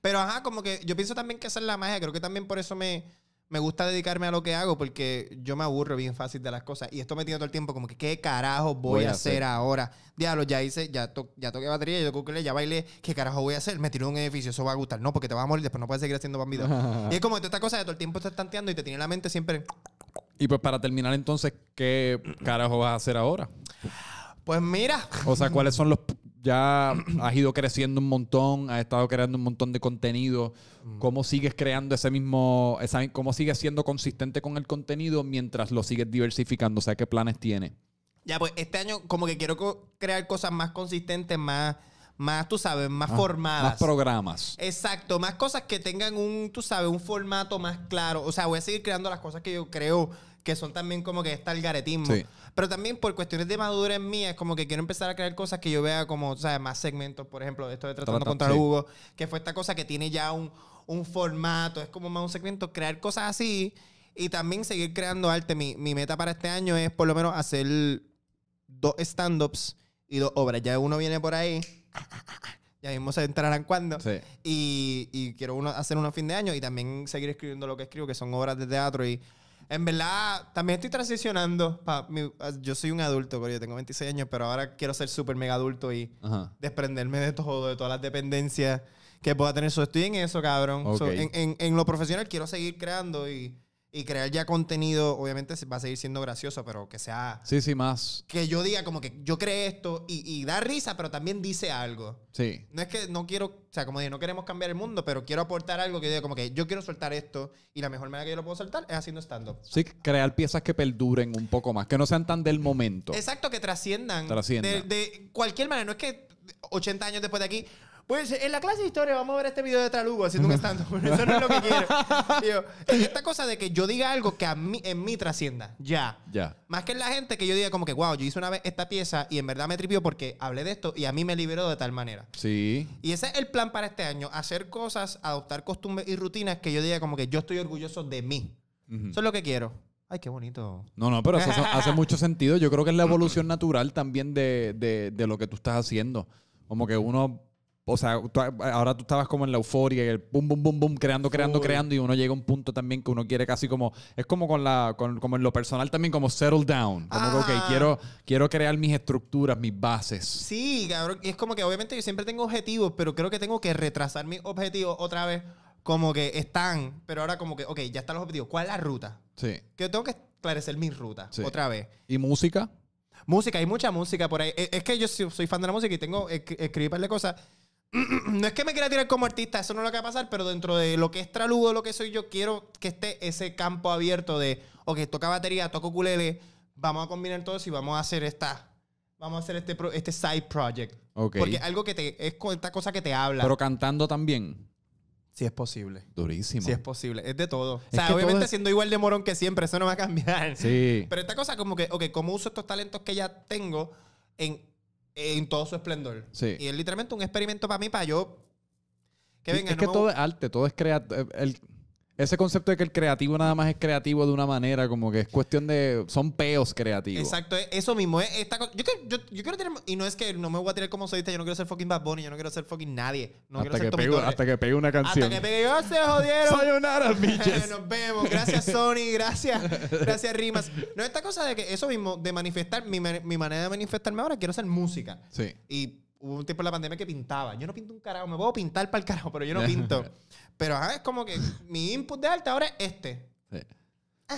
Pero ajá, como que yo pienso también que esa es la magia. Creo que también por eso me, me gusta dedicarme a lo que hago, porque yo me aburro bien fácil de las cosas. Y esto me tiene todo el tiempo como que, ¿qué carajo voy, a hacer, ahora? Diablo, ya hice, ya, to- ya toqué batería, ya toqué ya bailé. ¿Qué carajo voy a hacer? Me tiré un edificio, eso va a gustar. No, porque te vas a morir, después no puedes seguir haciendo bambitos. *laughs* y es como que esta cosa de todo el tiempo estás tanteando y te tiene en la mente siempre... Y pues para terminar entonces, ¿qué carajo vas a hacer ahora? Pues mira, O sea, ¿cuáles son los... Ya has ido creciendo un montón, has estado creando un montón de contenido. ¿Cómo sigues creando ese mismo... Esa, ¿Cómo sigues siendo consistente con el contenido mientras lo sigues diversificando? O sea, ¿qué planes tienes? Ya, pues este año como que quiero co- crear cosas más consistentes, más, más, tú sabes, más Más- formadas. Más programas. Exacto, más cosas que tengan un, tú sabes, un formato más claro. O sea, voy a seguir creando las cosas que yo creo que son también como que está el garetismo. Sí. Pero también por cuestiones de madurez mía, es como que quiero empezar a crear cosas que yo vea como, o sea, más segmentos. Por ejemplo, esto de Tratando Trata- contra sí. Hugo, que fue esta cosa que tiene ya un, un formato, es como más un segmento. Crear cosas así y también seguir creando arte. Mi, mi meta para este año es por lo menos hacer dos stand-ups y dos obras. Ya uno viene por ahí. *laughs* Ya mismo se entrarán cuando. Sí. Y, y quiero uno, hacer uno a fin de año y también seguir escribiendo lo que escribo, que son obras de teatro. Y en verdad, también estoy transicionando. pa- mi- yo soy un adulto, pero yo tengo 26 años, pero ahora quiero ser súper mega adulto y Ajá. desprenderme de todo, de todas las dependencias que pueda tener. So, estoy en eso, cabrón. So, Ok. en, en- en lo profesional quiero seguir creando y, y crear ya contenido. Obviamente va a seguir siendo gracioso, pero que sea... Sí, sí, más. Que yo diga como que yo creé esto y, y da risa, pero también dice algo. Sí. No es que no quiero, o sea, como dije, no queremos cambiar el mundo, pero quiero aportar algo que diga como que yo quiero soltar esto y la mejor manera que yo lo puedo soltar es haciendo stand-up. Sí, crear piezas que perduren un poco más, que no sean tan del momento. Exacto, que trasciendan. Trasciendan. De, de cualquier manera. No es que 80 años después de aquí. Pues en la clase de historia vamos a ver este video de Tralugo haciendo un stand-up. Eso no es lo que quiero. *laughs* Digo, es esta cosa de que yo diga algo que a mí, en mí trascienda. Ya. Ya. Más que en la gente que yo diga como que, wow, yo hice una vez esta pieza y en verdad me tripió porque hablé de esto y a mí me liberó de tal manera. Sí. Y ese es el plan para este año, hacer cosas, adoptar costumbres y rutinas que yo diga como que yo estoy orgulloso de mí. Eso es lo que quiero. Ay, qué bonito. No, no, pero eso hace- hace *laughs* mucho sentido. Yo creo que es la evolución natural también de, de- de lo que tú estás haciendo. Como que uno, o sea, tú- ahora tú estabas como en la euforia, y el boom, boom, boom, boom, creando, creando, Full. creando, y uno llega a un punto también que uno quiere casi como, es como con la, con- como en lo personal también, como settle down. Como que, ok, Ah. quiero, quiero crear mis estructuras, mis bases. Sí, cabrón. Y es como que obviamente yo siempre tengo objetivos, pero creo que tengo que retrasar mis objetivos otra vez. Como que están, pero ahora como que, ok, ya están los objetivos. ¿Cuál es la ruta? Sí. Que yo tengo que esclarecer mi ruta Sí. otra vez. ¿Y música? Música, hay mucha música por ahí. Es, es que yo soy, fan de la música y tengo escri- escribir par de cosas. *clears throat* no es que me quiera tirar como artista, eso no es lo que va a pasar, pero dentro de lo que es tralugo, lo que soy yo, quiero que esté ese campo abierto de, ok, toca batería, toco ukulele, vamos a combinar todo eso y vamos a hacer esta, vamos a hacer este, pro- este side project. Ok. Porque algo que te, es con esta cosa que te habla. Pero cantando también. si es posible. Durísimo. Si es posible, es de todo. Es o sea, obviamente es- siendo igual de morón que siempre, eso no va a cambiar. Sí. Pero esta cosa como que, ok, ¿cómo uso estos talentos que ya tengo en, en todo su esplendor? Sí. Y es literalmente un experimento para mí, para yo... Que venga, es no que me todo es arte, todo es creativo. Ese concepto de que el creativo nada más es creativo de una manera, como que es cuestión de. Son peos creativos. Exacto, es eso mismo. Es esta. Yo, quiero- yo, yo quiero tener... Y no es que no me voy a tirar como solista, yo no quiero ser fucking Bad Bunny, yo no quiero ser fucking nadie. No hasta, quiero que ser pegue, hasta que pegue una canción. Hasta que pegue yo, se jodieron. *laughs* Sayonara, *laughs* bitches. Nos vemos. Gracias, Sony. Gracias. *laughs* Gracias, Rimas. No, esta cosa de que eso mismo, de manifestar, mi, mi manera de manifestarme ahora, quiero hacer música. Sí. Y hubo un tiempo en la pandemia que pintaba. Yo no pinto un carajo. Me puedo pintar para el carajo, pero yo no pinto. Pero ajá, es como que mi input de arte ahora es este. sí.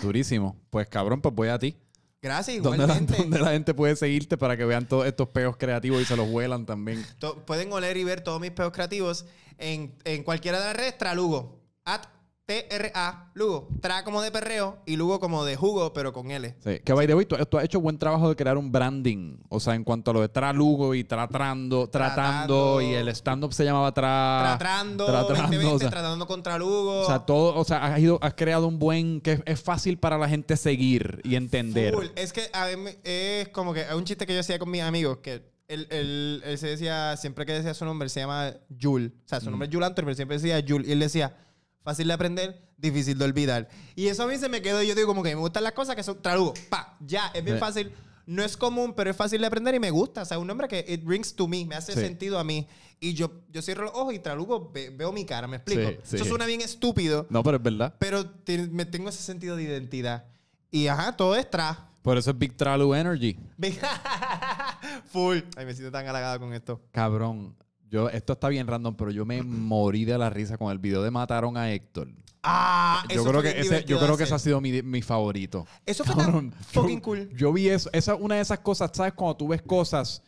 Durísimo. Pues cabrón, pues voy a ti. Gracias, ¿Dónde la, igualmente. dónde la gente puede seguirte para que vean todos estos peos creativos y se los huelan también? To- Pueden oler y ver todos mis peos creativos en, en cualquiera de las redes. Tralugo. At T-R-A. Lugo. Tra como de perreo y Lugo como de jugo, pero con L. Sí. Que by the way, tú, tú has hecho buen trabajo de crear un branding. O sea, en cuanto a lo de tralugo y tratando, tratando, Tratando. y el stand-up se llamaba tra... Tratando, tratando, 2020, o sea, tratando contra Lugo. O sea, todo, o sea, has, ido, has creado un buen que es, es fácil para la gente seguir y entender. Full. Es que a mí es como que un chiste que yo hacía con mis amigos que él, él- él se decía, siempre que decía su nombre, él se llama Jul. O sea, su nombre es Jul Anthony, pero siempre decía Jul. Y él decía, fácil de aprender, difícil de olvidar. Y eso a mí se me quedó. Yo digo, como que me gustan las cosas que son tralugo. Pa, ya, es bien Sí. fácil. No es común, pero es fácil de aprender y me gusta. O sea, un nombre que it rings to me, me hace Sí. sentido a mí. Y yo, yo cierro los ojos y tralugo, ve- veo mi cara, ¿me explico? Sí, sí. Eso suena bien estúpido, No, pero es verdad. pero te- me tengo ese sentido de identidad. Y ajá, todo es tra. Por eso es Big Tralu Energy. *laughs* Full. Ay, me siento tan halagado con esto. Cabrón. Yo, esto está bien random, pero yo me morí de la risa con el video de Mataron a Héctor. Ah, Yo creo que ese, yo creo que ese ha sido mi, mi favorito. Eso fue Cabrón, tan yo- fucking cool. Yo vi eso. Esa es una de esas cosas, ¿sabes? Cuando tú ves cosas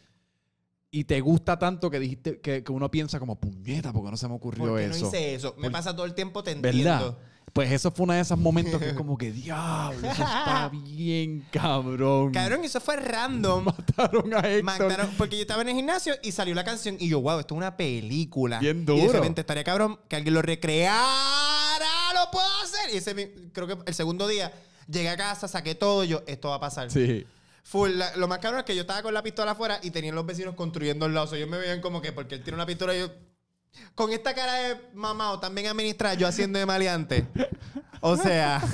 y te gusta tanto que dijiste que, que uno piensa como puñeta, porque no se me ocurrió ¿Por qué eso. no hice eso? Me Por- pasa todo el tiempo, te ¿Verdad? Pues eso fue uno de esos momentos que es *laughs* como que, diablo, eso está *laughs* bien cabrón. Cabrón, eso fue random. Mataron a Héctor. Mataron- porque yo estaba en el gimnasio y salió la canción y yo, wow, esto es una película. Bien Y duro. de repente estaría cabrón que alguien lo recreara, lo puedo hacer. Y ese, creo que el segundo día llegué a casa, saqué todo y yo, esto va a pasar. Sí. Full, la- lo más cabrón es que yo estaba con la pistola afuera y tenían los vecinos construyendo al lado. O sea, ellos me veían como que porque él tiene una pistola y yo. Con esta cara de mamado también administrar yo haciendo de maleante. O sea. *laughs*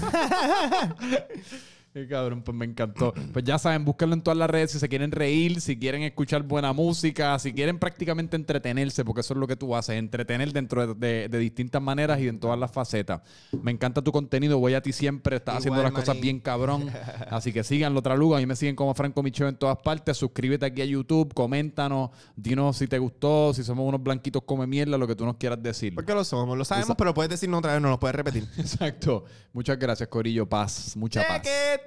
Qué cabrón, pues me encantó. Pues ya saben, búsquenlo en todas las redes si se quieren reír, si quieren escuchar buena música, si quieren prácticamente entretenerse, porque eso es lo que tú haces, entretener dentro de, de- de distintas maneras y en todas las facetas. Me encanta tu contenido, voy a ti siempre, estás haciendo las cosas bien cabrón. *laughs* Así que síganlo, Traluga. A mí me siguen como Franco Micheo en todas partes. Suscríbete aquí a YouTube, coméntanos, dinos si te gustó, si somos unos blanquitos come mierda, lo que tú nos quieras decir. Porque lo somos, lo sabemos, pero puedes decirnos otra vez, no lo puedes repetir. *laughs* Exacto. Muchas gracias, Corillo. Paz, mucha paz. Check it.